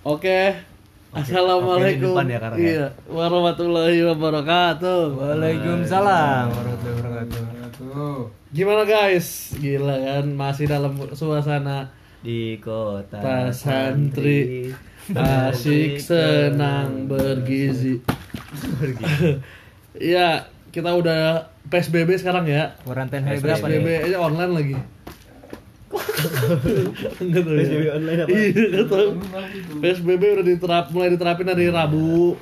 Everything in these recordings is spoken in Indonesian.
Oke. Assalamualaikum. Oke, di depan ya, ya? Iya, warahmatullahi wabarakatuh. Waalaikumsalam warahmatullahi wabarakatuh. Tuh. Gimana guys? Gila kan masih dalam suasana Di kota Ta santri asik senang bergizi. Iya, kita udah PSBB sekarang ya. Hari berapa PSBB nih? aja online lagi. Enggak tahu ya. PSBB online apa? Iya, enggak tahu. PSBB udah diterap mulai diterapin dari Rabu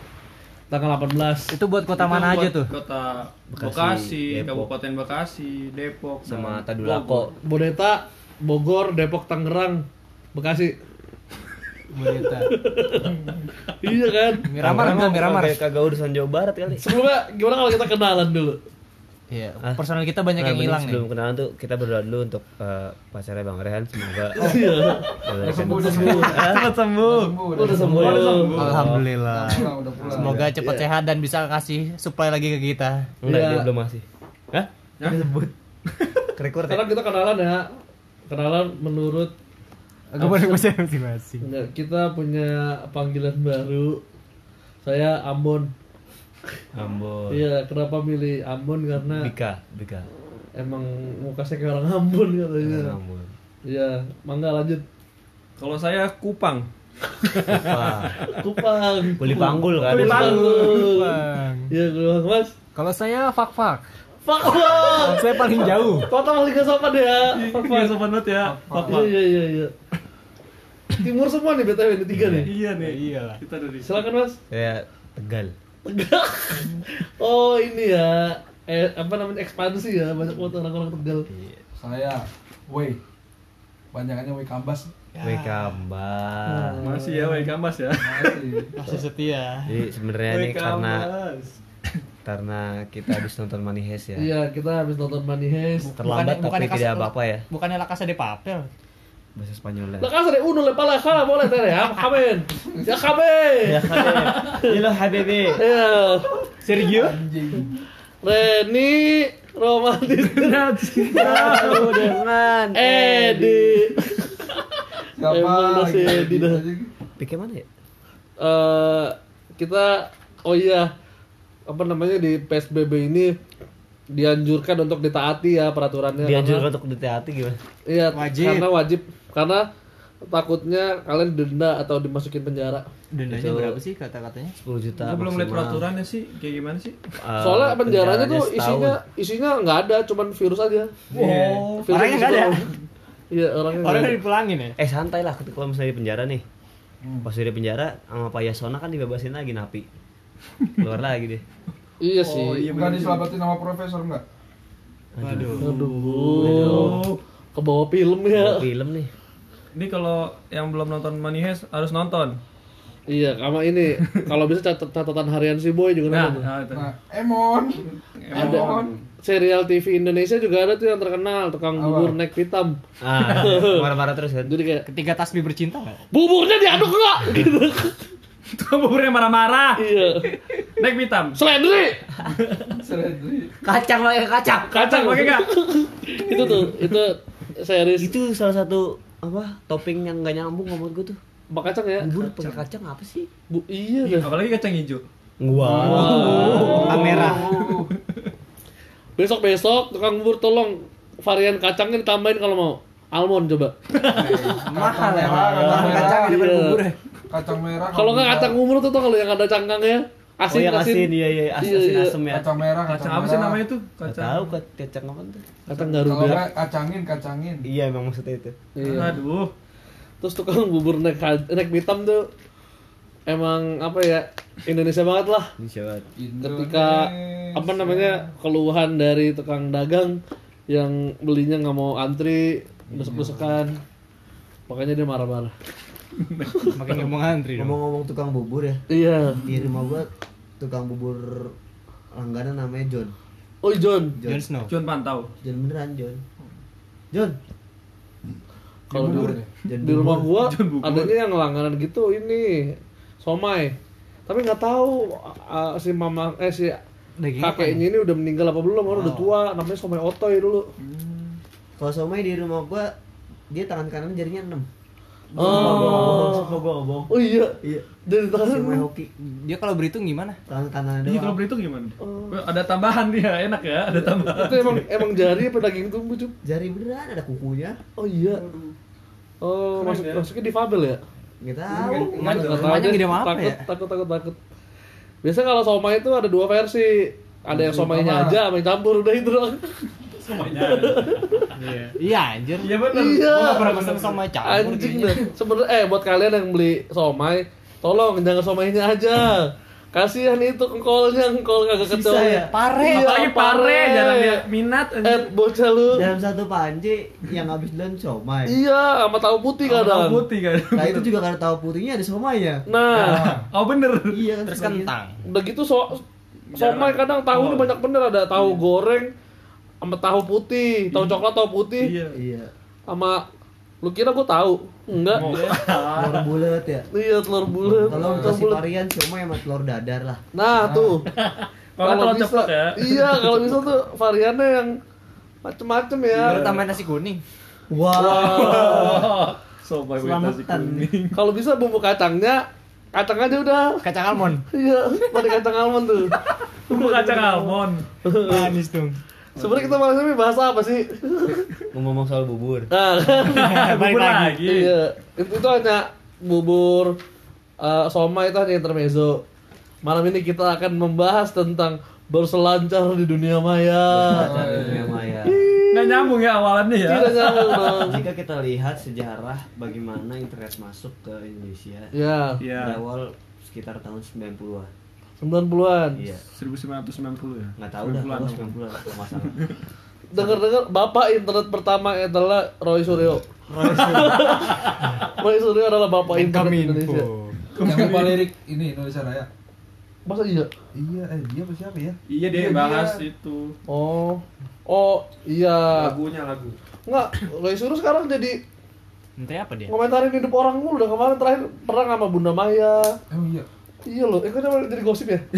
tanggal 18. Itu buat kota mana aja tuh? Kota Bekasi, Bekasi, Depok. Kabupaten Bekasi, Depok, Sama Tadulako. Bodeta, Bogor, Depok, Tangerang, Bekasi. Berita. iya kan? Miramar enggak Miramar? Kayak kagak urusan Jawa Barat kali. Sebelumnya gimana kalau kita kenalan dulu? Iya, Hah? personal kita banyak Nah, yang hilang nih. Sebelum kenalan tuh kita berdoa dulu untuk eh, pacarnya Bang Rehan semoga Iya. Udah sembuh, udah sembuh. Cepat sembuh. Udah sembuh. Udah sembuh. Alhamdulillah. Udah. Semoga cepat sehat dan bisa kasih supply lagi ke kita. Enggak, Iya. dia belum masih. Hah? Hah? Disebut. Kerekor Sekarang kita kenalan ya. Kenalan menurut boleh bahasa masing-masing. enggak, kita punya panggilan baru. Saya Ambon. Ambon. Iya, kenapa milih Ambon karena Bika, Bika. emang mukanya kayak orang Ambon katanya. Ambon. Iya, mangga lanjut. Kalau saya Kupang. Wah, Kupang. Kuli panggul kan? Kuli panggul. Iya, Kupang Mas. Kalau saya fak fak. Fuck Bang. Saya paling jauh. Kota paling gak sopan ya. Fuck Iya, Bang. sopan banget ya. Iya, iya, iya, iya. Timur semua nih BTW ini tiga nih. Iya nih. Iyalah. Kita dari Silakan Mas. Saya Tegal. Tegak. Oh, ini ya. Eh, apa namanya ekspansi ya banyak banget orang-orang Tegal. Saya, Wei. Banyakannya Wei Kambas. Woi Kambas. masih ya, Wei Kambas ya. Masih. Masih setia. Jadi sebenarnya Wei ini karena Kambas. karena kita habis nonton Money Heist ya. Iya, kita habis nonton Money Heist. Terlambat tapi Kas- tidak apa-apa ya. Bukannya La Casa de Papel. Bahasa Spanyol lah. La casa de uno le pala jala boleh tere ya, kamen. Ya kamen. Ya Halo Habibi. Ya. Sergio? Reni romantis Tahu dengan Edi. Siapa? Edi dah. anjing. Pikir mana ya? Eh kita oh iya apa namanya di PSBB ini dianjurkan untuk ditaati ya peraturannya Dianjurkan karena- untuk ditaati gimana? iya Wajib. karena wajib karena takutnya kalian denda atau dimasukin penjara Dendanya Itu- berapa sih kata-katanya? 10 juta. Aku belum lihat peraturannya sih, kayak gimana sih? Eh, soalnya penjaranya tuh setahun. isinya isinya nggak ada cuman virus aja Oh, Virus orangnya nggak ada. iya orangnya Orangnya dipulangin ya? Eh santai lah ketika kalau misalnya di penjara nih. Pas udah di penjara sama Pak Yasona kan dibebasin lagi napi. Keluar lagi deh. iya sih Oh, iya. Bukan diselamatin sama profesor enggak? Waduh. aduh ke bawah film ya Bawa film nih. Ini kalau yang belum nonton Money Heist harus nonton. iya sama ini kalau bisa catat catatan harian si boy juga Nah, nonton. nah, itu. Nah, Emon. ada serial TV Indonesia juga ada tuh yang terkenal tukang bubur naik hitam Ah, marah-marah terus kan. jadi kayak Ketika Tasbih bercinta buburnya diaduk nggak gitu Tukang buburnya marah-marah. iya Naik hitam. Seledri Seredri. Kacang pakai kacang. Kacang pakai enggak? itu tuh itu series Itu salah satu apa topping yang gak nyambung sama gue tuh. bak kacang ya Bubur pakai kacang apa sih? Bu, iya dah Apalagi kacang hijau. Wow. Kamera. besok besok tukang bubur tolong varian kacangnya ditambahin kalau mau almond coba Mahal ya. Kacang merah. Kacang daripada Iya. bubur ya. Kacang merah. kalau nggak kacang umur tuh tuh kalau yang ada cangkangnya Oh asin yang asin, asin, iya iya asin Iya, asin iya. asem ya. Kacang merah, Kacang apa sih namanya tuh? Gak Kacang. tahu kacang apa tuh. kacang Kalau garuda enggak kacangin, kacangin. Iya emang maksudnya itu. Iya. Aduh. terus tukang bubur naik naik hitam tuh emang apa ya Indonesia banget lah Bisa banget. ketika apa namanya keluhan dari tukang dagang yang belinya nggak mau antri besok-besokan makanya dia marah-marah Makin mau ngantri dong. Ngomong-ngomong tukang bubur ya, iya di rumah gua tukang bubur langganan namanya John. oh John Jon Snow. Cuman pantau. John beneran John. John. kalau di, Bubur ya? John di rumah gua John adanya yang langganan gitu ini somai tapi nggak tahu uh, si mama eh si Daging kakeknya ini udah meninggal apa belum orang udah tua namanya somai otoy dulu Kalau somai di rumah gua dia tangan kanan jarinya 6. Oh gua ngomong. Oh iya. Iya. Dari tangan. Somai hoki. Dia kalau berhitung gimana? Tangan kanan Iya kalau doang. berhitung gimana? Wah, Ada tambahan dia, enak ya, ada tambahan. Itu emang emang jari apa daging tumbuh, Cup? Jari beneran ada kukunya. Oh iya. Oh, Keren masuk ya. masuknya difabel ya? Tahu. Emang Nggak tahu namanya gede apa takut, ya? Takut, takut, takut. Biasa kalau somai itu ada dua versi. Ada yang somainya aja, yang campur udah itu doang. Iya. Iya anjir. Iya bener. Iya. Gua pernah pesen sama campur Anjing dah. Sebenarnya eh buat kalian yang beli somai, tolong jangan somainya aja. Kasihan itu engkolnya, engkol kagak Sisa kecil. ya? Pare. Iya, Apalagi pare, jarang dia minat. Eh, bocah lu. Dalam satu panci yang habis duluan somai. Iya, sama tahu putih Tahu kadang. putih kan. Nah itu juga karena tahu putihnya ada somainya. Nah, Oh bener. Iya kan Terus kentang. udah gitu so somai kadang tahu Oh. banyak bener ada tahu goreng sama tahu putih, tahu coklat tahu putih Iya. Iya. sama lu kira gua tahu? Enggak. Telur bulat ya. Iya, telur bulat. Kalau bulat. varian somai sama telur dadar lah. Nah, tuh. Kalau telur bisa, ya. Iya, kalau bisa tuh variannya yang macem-macem ya. Baru tambahin nasi kuning. Wah. Oh, Sobat Selamatan. Kalau bisa bumbu kacangnya kacang aja udah. Kacang almond. Iya, pakai kacang almond tuh. Bumbu kacang almond. Manis dong. Sebenarnya kita malam ini bahas apa sih? Ngomong soal bubur. Nah, kan. Bubur lagi. iya. Itu, itu hanya bubur eh somai itu hanya intermezzo. Malam ini kita akan membahas tentang berselancar di dunia maya. Cari dunia maya. Nggak nyambung ya awalannya ya. Tidak nyambung dong. Jika kita lihat sejarah bagaimana internet masuk ke Indonesia Ya, Iya. berawal sekitar tahun 90-an. 90-an. Iya. 1990 ya. Nggak tahu dah, 90-an. kalau 90-an kalau nggak salah. Dengar-dengar bapak internet pertama adalah Roy Suryo. Roy Suryo adalah bapak internet Indonesia. Yang lupa lirik ini Indonesia Raya. Masa iya? Iya, eh dia apa siapa ya? Iya dia Iya, bahas dia. itu. Oh. Oh, iya. Lagunya lagu. Enggak, Roy Suryo sekarang jadi Menteri apa dia? ngomentarin hidup orang mulu udah kemarin terakhir perang sama Bunda Maya. Emang iya. Iya loh, eh kenapa jadi gosip ya?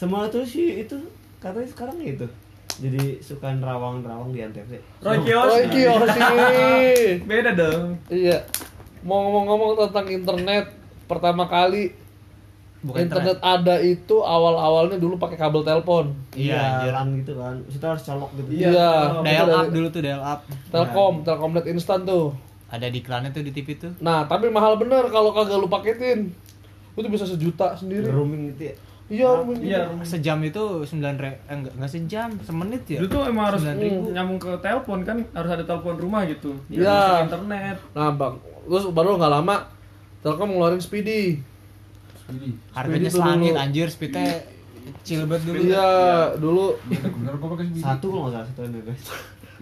Semua tuh sih itu katanya sekarang itu. Jadi suka nerawang-nerawang di Antv. Roy Roy Kiyoshi. Beda dong. iya. Mau ngomong-ngomong tentang internet, pertama kali Bukan internet ada itu awal-awalnya dulu pakai kabel telepon. Iya, Iya, jalan gitu kan. Kita harus colok gitu. Iya. Iya. Dial up dulu tuh dial up. Telkom, Telkomnet instan tuh. Ada di iklannya tuh di TV tuh. Nah, tapi mahal bener kalau kagak lu paketin. Itu bisa sejuta sendiri. Rooming gitu ya. Iya, Iya. Sejam itu 9 re eh enggak, enggak sejam, semenit ya. Tuh emang harus 9.000. nyambung ke telepon kan harus ada telepon rumah gitu. Iya. Internet. Nah, Bang, terus baru nggak lama Telkom ngeluarin Speedy. Ini. Harganya Speedy tuh selangit dulu. anjir, speednya chill banget dulu. Iya, dulu Bener gua pakai Speedy. Satu kalau nggak salah satu Mbps.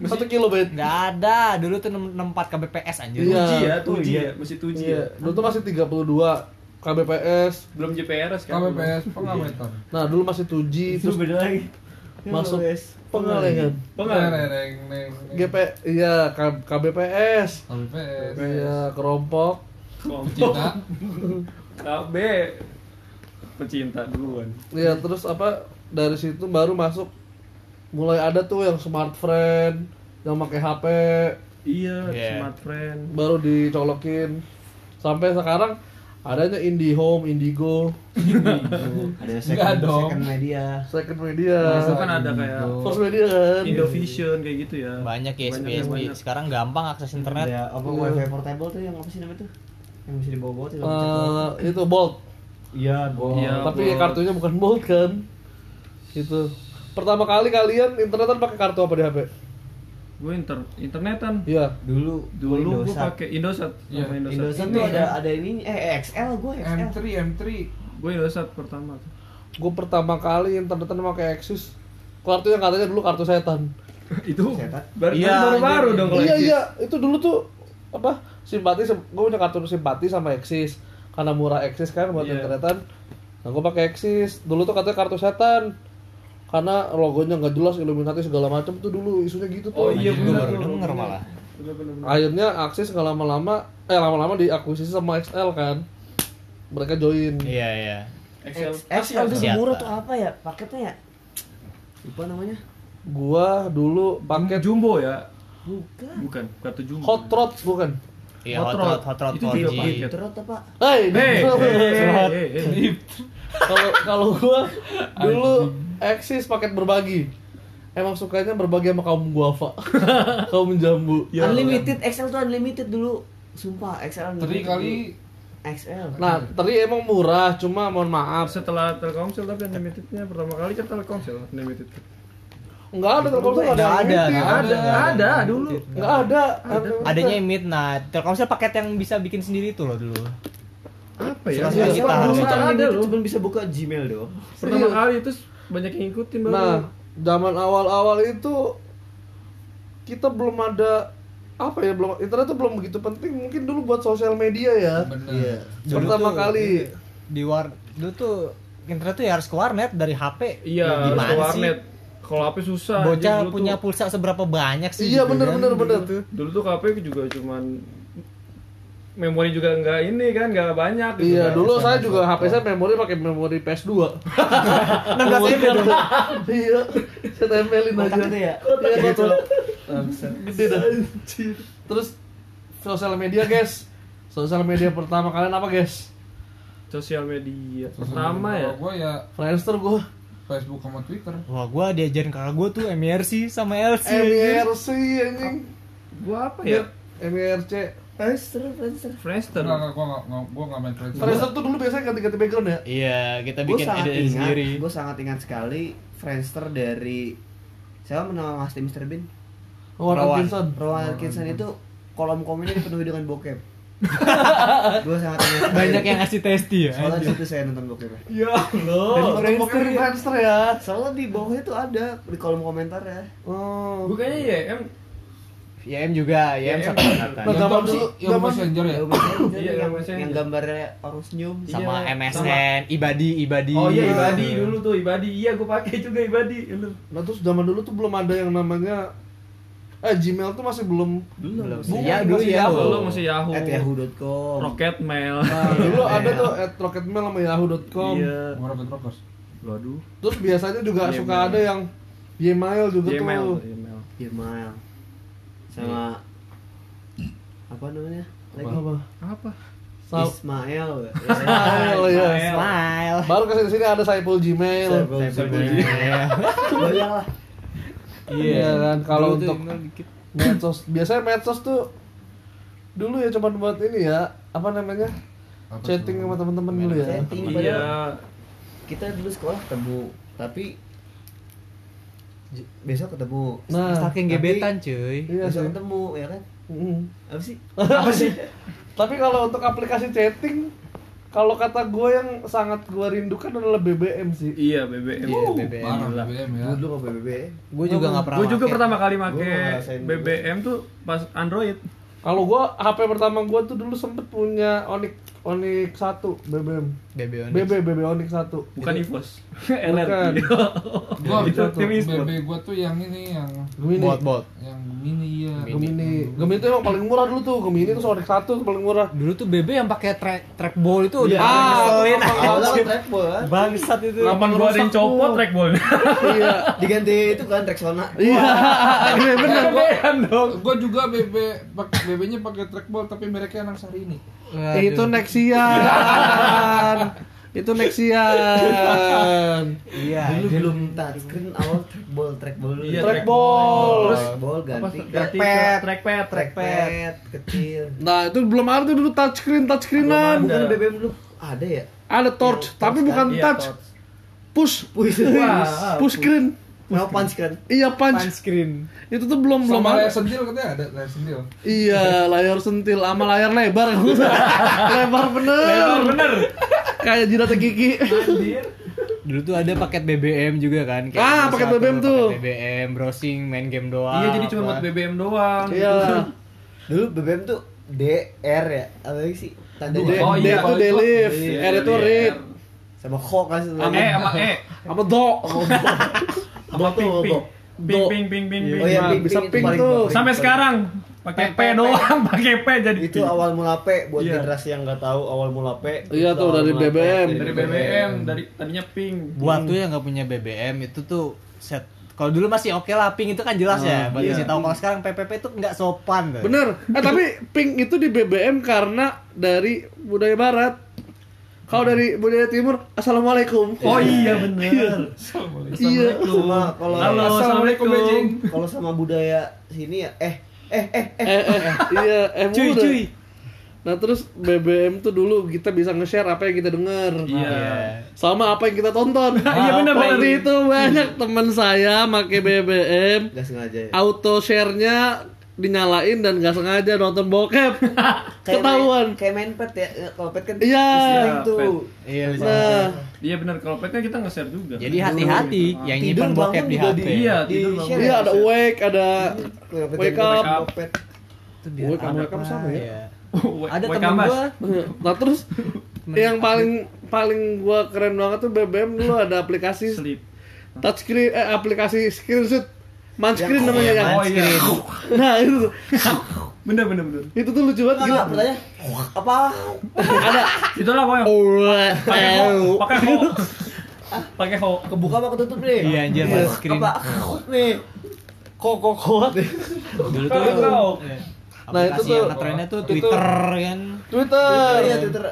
Satu kilobit. Enggak ada, dulu tuh 64 kbps anjir. Iya. 2G ya, Oh, 2G iya. ya, mesti 2G Iya, ya. dulu tuh masih 32 kbps. Belum JPRS kan. KBPS pengawetan. Nah, dulu masih 2G Itu terus beda lagi. masuk Mbps. pengalengan. Neng. GP iya K- KBPS. KBPS. Iya, kerompok. Cinta. KB pecinta duluan. Iya, terus apa dari situ baru masuk mulai ada tuh yang smart friend yang pakai HP Iya, Iya. smart friend. baru dicolokin sampai sekarang adanya IndiHome, Indigo, Ada Nggak second, dong. second media. Second Media, Itu kan ada kayak First Media kan. Indovision kayak gitu ya. Banyak ya banyak. Sekarang gampang akses internet. Ada apa Iya. wifi portable tuh yang apa sih namanya tuh? Yang bisa dibawa-bawa tuh. Eh, itu Bolt. Iya, gua. Iya. tapi Bolt. kartunya bukan Bolt kan. Itu. Pertama kali kalian internetan pakai kartu apa di HP? Gue inter internetan. Iya. Dulu Dulu gue Indosat. pakai Indosat. Iya, Indosat. Indosat tuh ada kan? ada ini eh XL gue XL. M3 M3. Gue Indosat pertama. tuh. Gue pertama kali internetan pakai Axis. Kartu yang katanya dulu kartu setan. itu Setan. baru Iya, baru anjir. dong kalau iya iya, itu dulu tuh apa? Simpati gue punya kartu simpati sama Axis. Karena murah Axis kan buat Iya. internetan. Nah, gue pakai Axis. Dulu tuh katanya kartu setan. Karena logonya nggak jelas Illuminati segala macam tuh dulu isunya gitu tuh. Oh iya Gue benar baru tuh. denger malah. Akhirnya akses nggak lama-lama eh lama-lama diakuisisi sama XL kan mereka join Iya, iya. XL tuh Siapa? murah tuh apa ya? Paketnya ya? Lupa namanya. gua dulu paket Jumbo ya? Bukan. Bukan, kartu Jumbo. hot rod bukan Iya, Hot hot rod. rod, hot rod Itu juga 4G. paket. Terus apa? Hei, Hei, kalau kalau gua dulu eksis paket berbagi. Emang sukanya berbagi sama kaum guava, kaum jambu. unlimited XL tuh unlimited dulu. Sumpah XL Teri unlimited kali. XL. Nah, teri emang murah, cuma mohon maaf, Setelah Telkomsel tapi unlimitednya pertama kali kan Telkomsel unlimited. nggak ada Telkomsel nggak ada. Ada, Ada, ada dulu. Nggak ada. unlimited. Adanya midnight. Telkomsel paket yang bisa bikin sendiri tuh loh dulu. Apa ya? Iya, kita. dulu Dulu tuh ada loh. Cuma bisa buka Gmail doang. Pertama kali itu banyak yang ngikutin baru. Nah, zaman awal-awal itu kita belum ada apa ya belum internet tuh belum begitu penting mungkin dulu buat sosial media ya bener. Dulu pertama tuh kali di war dulu tuh internet tuh ya harus ke warnet dari HP. Iya, Ya, harus ke gimana sih? warnet. Kalau HP susah. Bocah punya tuh- pulsa seberapa banyak sih? iya gitu bener kan, bener dulu bener tuh. Dulu tuh HP juga cuman memori juga nggak ini kan nggak banyak gitu iya kan. dulu saya juga HP saya memori pakai memori PS2 16 MB dulu. iya saya tempelin aja. Kotak itu ya? iya gitu gede. dah. Terus sosial media guys. Sosial media pertama kalian apa guys? Sosial media pertama ya? Gua ya Friendster gua. Facebook sama Twitter. Wah, gua diajarin kakak gua tuh MRC sama LC. MIRC anjing. gua apa ya? MIRC Friendster, Friendster. Friendster Enggak, enggak, gua enggak, enggak, gua enggak main Friendster. Friendster tuh dulu biasanya ganti-ganti background ya Iya, kita bikin ide ingat, sendiri. gue sangat ingat sekali Friendster dari siapa nama Mas Mr. Bean? Rowan Rowan. Atkinson Rowan Atkinson itu kolom komennya dipenuhi dengan bokep. gue sangat ingat sekali. Banyak yang ngasih testi ya. Soalnya di situ saya nonton bokep. ya Oh, Allah Friendster di Friendster ya Soalnya di bawahnya tuh ada di kolom komentar ya. Oh. gua kayaknya ya em YM juga, YM satu angkatan. Nah, zaman dulu Yang Messenger ya? Yang Iya, yang, gambarnya orang senyum. Sama Iya, MSN, Ibadi, Ibadi. oh iya Iya. ibadi dulu tuh ibadi iya gua pakai juga ibadi dulu Nah terus zaman dulu tuh belum ada yang namanya Eh Gmail tuh masih belum Belum. Bukan, Iya, dulu masih ya. Yahoo. dulu masih Yahoo At yahoo.com. Rocket Mail Nah dulu ada tuh at rocketmail sama yahoo.com iya Gua Rocket Rockers. waduh Terus biasanya juga suka ada yang Gmail juga Gmail tuh Gmail Gmail. Sama apa namanya? Lagi? Apa? apa? Ismail. Ismail ya Smile. Baru ke sini sini ada Saipul Gmail. Banyak lah. Iya kan? Kalau untuk medsos biasanya medsos tuh dulu ya cuma buat ini ya apa namanya? Apa chatting sama teman-teman dulu ya. Chatting iya. kita dulu sekolah ketemu tapi besok ketemu. nah Saking Tapi- gebetan cuy. iya besok ketemu ya kan? Mm. Apa sih? apa sih tapi kalau untuk aplikasi chatting kalau kata gue yang sangat gue rindukan adalah BBM sih iya BBM Iya, BBM. Parah BBM ya. Dulu nggak BBB. Gue juga nggak pernah. gue juga pertama kali make dulu. BBM tuh pas Android kalau gue HP pertama gue tuh dulu sempet punya Onyx Onyx 1 BBM BB BB BB Onyx. 1 bukan EVOS. Bukan. LRT Gua itu tim e-sport BB gua tuh yang ini yang Gemini. Bot bot. yang Gemini ya. Gemini. Gemini. Itu emang paling murah dulu tuh. Gemini tuh Onyx 1 tuh paling murah. Dulu tuh BB yang pakai track trackball itu udah Ah, ngeselin. Awalnya kan trackball? Bangsat itu. kapan gua ada yang copot tuh. trackball. Iya. Diganti itu kan Rexona. iya. Iya bener. Gua BBM dong. Gua juga BB BB-nya pakai trackball tapi mereknya Anang Sari ini. Waduh. itu Nexian itu Nexian Iya. Dulu belum touchscreen awal trackball trackball dulu. Iya, Trackball. Terus Trackball apa ganti ganti trackpad. trackpad Trackpad kecil. nah itu belum ada tuh dulu touchscreen touchscreenan Bukan. BBM dulu ada ya? ada torch Yang tapi touch bukan Iya, touch push Wah, push screen mau punch kan? iya punch Punch screen. itu tuh belum belum Sama layar sentil katanya ada layar sentil. iya layar sentil sama layar lebar lebar bener Lebar bener kayak Kiki anjir Dulu tuh ada paket BBM juga kan. Ah, Nomor paket satu, BBM tuh. paket BBM, browsing, main game doang. iya jadi cuma buat BBM doang iya Dulu BBM tuh DR ya? Apa sih? Tanda D, Oh, D iya. itu delete Iya, R itu iya. read sama kok kan sama E sama E sama do sama ping ping do. ping ping ping ping Oh iya, ping, bisa ping, tuh. sampai sekarang pakai P doang pakai P jadi itu awal mula P buat Iya. generasi yang nggak tahu awal mula P. Iya tuh, dari. BBM. dari BBM dari tadinya ping Buat tuh yang nggak punya BBM itu tuh set Kalau dulu masih oke lah, pink itu kan jelas ya. Buat iya. kasih tahu kalau sekarang PPP itu nggak sopan. tuh. Bener. Eh tapi pink itu di BBM karena dari budaya barat. Kalau dari budaya timur, assalamualaikum. Oh iya bener. Iya. Sama kalau Halo, assalamualaikum. Bejing. kalau sama budaya sini ya eh eh eh eh Eh, eh, iya, eh, Cuy. Nah terus BBM tuh dulu kita bisa nge-share apa yang kita dengar. Iya. Sama apa yang kita tonton. Iya, bener, Waktu itu banyak teman saya make BBM, nggak sengaja ya. auto share-nya dinyalain dan nggak sengaja nonton bokep. Ketahuan. main, kayak main pet ya kalau pet kan Iya. Pet. Iya bisa. Nah, Iya bener kalau petnya kita nge-share juga. Jadi hati-hati yang Tidur nyimpan bokep di juga HP. Iya, di tidur share iya ya, ada wake, ada pet wake yang up. pet. Itu biar Wake up, ada wake up sama ya? Iya. Ada temen gua Nah terus yang paling paling gua keren banget tuh BBM dulu ada aplikasi Sleep. touchscreen eh aplikasi screenshot manscreen namanya yang Oh iya. nah itu tuh Bener bener bener. itu tuh lucu banget gila pertanyaan apa? ada Itulah pokoknya. Pakai ho, pakai ho. Pakai ho. Kebuka apa ketutup nih? Iya anjir Iya. mas screen. Apa? nih. kok kok kok Dulu tuh. Nah, itu aplikasi tuh- yang ngetrennya tuh Twitter kan. Twitter Iya, Twitter.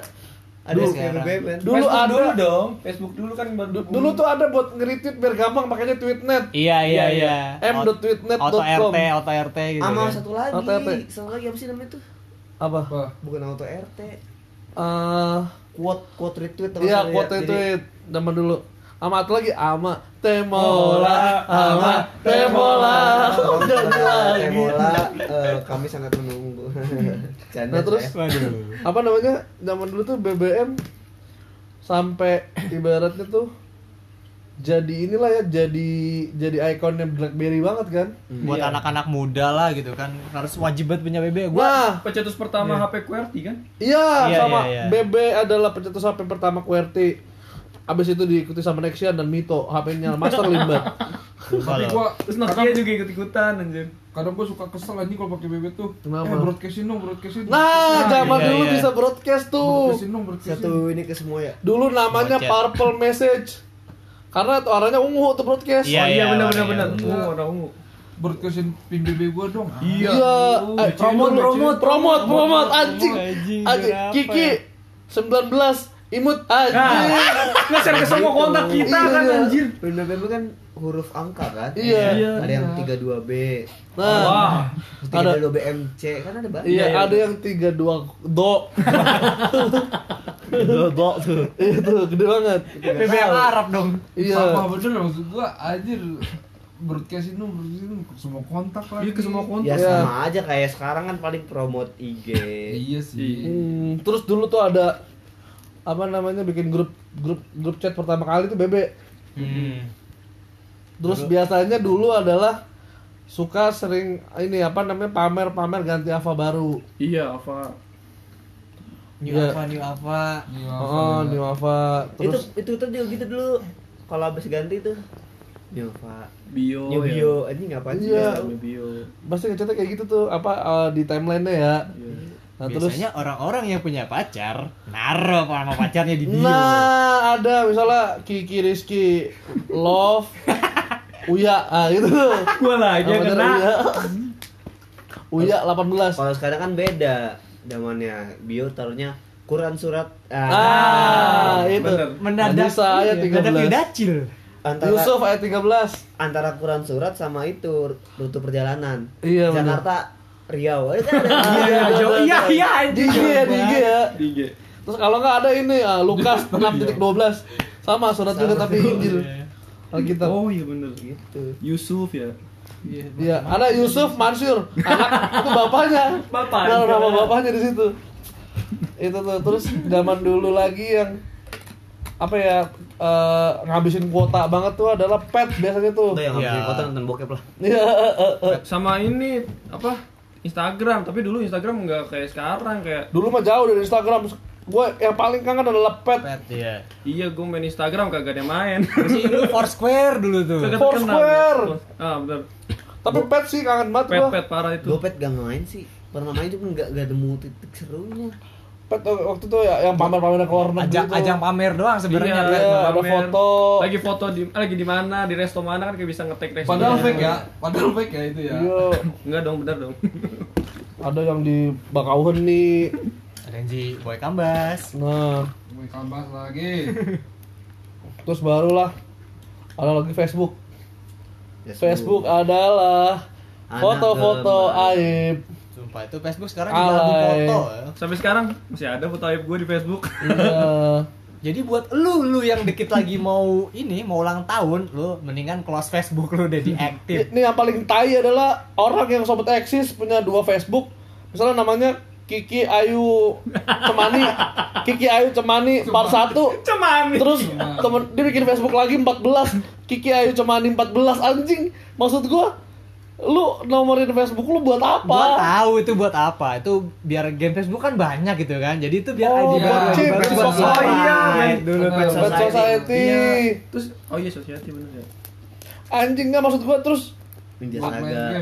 Ada Dulu sekarang dulu Facebook ada dulu dong. Facebook dulu kan baru du- dulu tuh ada buat nge-retweet biar gampang pakainya tweetnet Iya iya Iya, iya. m.tweetnet.com Auto RT, auto RT gitu. Sama kan. satu lagi. Auto RT. Satu lagi apa sih namanya tuh? apa Apa? Bukan auto RT. eh Quote quote retweet iya ya? quote Jadi- tweet zaman dulu ama satu lagi ama temola ama temola lagi. Temola, eh, kami sangat menunggu. Canda, Nah, terus? Waduh. apa namanya zaman dulu tuh BBM sampai ibaratnya tuh jadi inilah ya jadi jadi ikonnya BlackBerry banget kan Buat Iya. anak-anak muda lah gitu kan harus wajib banget punya BB. Gua nah Pencetus pertama HP QWERTY kan? iya Iya, sama iya, iya. BB adalah pencetus HP pertama QWERTY abis itu diikuti sama Nexian dan Mito HP-nya Master Limbat Tapi gua Terus Nokia juga ikut-ikutan anjir. kadang gua suka kesel anjing kalau pakai BB tuh. Kenapa? Eh, broadcastin dong, broadcastin. nah zaman iya, dulu iya. bisa broadcast tuh broadcastin dong, broadcastin. Satu ini ke semua ya. dulu namanya Bocet. Purple Message karena tuh warnanya ungu tuh broadcast Iya, Oh iya bener bener warnanya bener. ungu. Ungu warna ungu. Broadcastin pin BB gua dong. Iya, Oh, eh, promote, promote, promote, promote, anjing, Anjing, Kiki, 19, imut, anjing. Nah, nge-share ke semua kontak kita Iya, kan iya. anjir. Pin BBM kan huruf angka kan? Iya. Iya. Ada yang 32B, Nah, Wah. 32 BMC kan ada banyak. iya, iya. ada yang 32 do, Do tuh. itu gede banget. Yang Arab dong. Iya, Sama bener maksud gua anjir dong, broadcastin ke semua kontak lagi. Iya ke semua kontak. Ya Iya. sama aja kayak sekarang kan paling promote IG. Iya sih. Hmm, terus dulu tuh ada apa namanya bikin grup grup grup chat pertama kali tuh bebe. Hmm. Terus biasanya dulu adalah suka sering ini apa namanya pamer-pamer ganti Ava baru. Iya, apa? New Iya. apa, new apa. Iya, Oh, new Ava. itu Terus itu tuh juga gitu dulu. Kalau habis ganti tuh Nyoba Bio. New ya. bio anjing ngapain sih? Iya. New bio. pasti ngechatnya kayak gitu tuh apa eh, di timeline-nya ya. Iya. Nah, terus Biasanya orang-orang yang punya pacar naro sama pacarnya di bio. Nah, ada misalnya Kiki Rizky Love Uya, ah gitu. Gua lagi Namanya kena. Uya. Uya 18. Kalau sekarang kan beda zamannya. Bio taruhnya Quran surat Ah, itu. bener. Mendadak Nisa ayat iya, mendadak 13. Yudacil. antara Yusuf ayat 13. antara Quran surat sama itu rute perjalanan. Iya, bener. Riau. Itu kan ada. Iya, iya. Iya, iya, Di IG ya, di IG ya. IG. Terus kalau nggak ada ini ah, Lukas 6.12 sama surat juga tapi Injil. Alkitab. Oh iya bener. gitu. Yusuf ya. Iya, ada Yusuf Mansur, anak itu bapaknya. Bapaknya. Nah, nama bapaknya di situ. Itu tuh terus zaman dulu lagi yang apa ya eh, ngabisin kuota banget tuh adalah pet biasanya tuh. Udah yang Iya. ngabisin kota nonton bokep lah. Iya, eh, eh. Sama ini apa? Instagram, tapi dulu Instagram nggak kayak sekarang kayak Dulu mah jauh dari Instagram. Gue yang paling kangen adalah pet. Pet ya. iya gue main Instagram kagak ada yang main. Si lu Foursquare dulu tuh. Foursquare. terkenal. Ah bener. Tapi pet sih kangen banget Pet gua. pet parah itu. Gopet gak main sih. Pernah main cuma gak, gak nemu titik serunya. Pet waktu itu ya yang pamer-pamer ke luar negeri Ajang, tuh. ajang pamer doang sebenarnya. Iya. Iya, ada pamer. foto. Lagi foto di lagi di mana, di resto mana kan kayak bisa ngetek resto. Padahal fake ya, padahal fake ya itu ya. Iya, Enggak dong, bener dong. ada yang di Bakauhen nih. Ada yang di Boy Kambas. Nah, Mau kambas lagi. terus barulah ada lagi Facebook. Facebook adalah Anak foto-foto aib. Sumpah itu Facebook sekarang juga Alay. foto. ya. Sampai sekarang masih ada foto aib gue di Facebook. Iya. Jadi buat lu lu yang dikit lagi mau ini mau ulang tahun, lu mendingan close Facebook lu udah diaktif. Ini yang paling tai adalah orang yang sobat eksis punya dua Facebook. Misalnya namanya Kiki Ayu Cemani, Kiki Ayu Cemani part 1 Cuman Terus temen dia bikin Facebook lagi 14 Kiki Ayu Cemani 14 anjing. Maksud gua lu nomorin Facebook lu buat apa? Gua tahu itu buat apa. Itu biar game Facebook kan banyak gitu kan. Jadi itu biar Oh, ID buat baru, buat. Oh, iya. dulu. Pet Bad Society. Society. Iya. Terus oh iya society bener ya. Anjing nggak maksud gua terus Ninja Saga.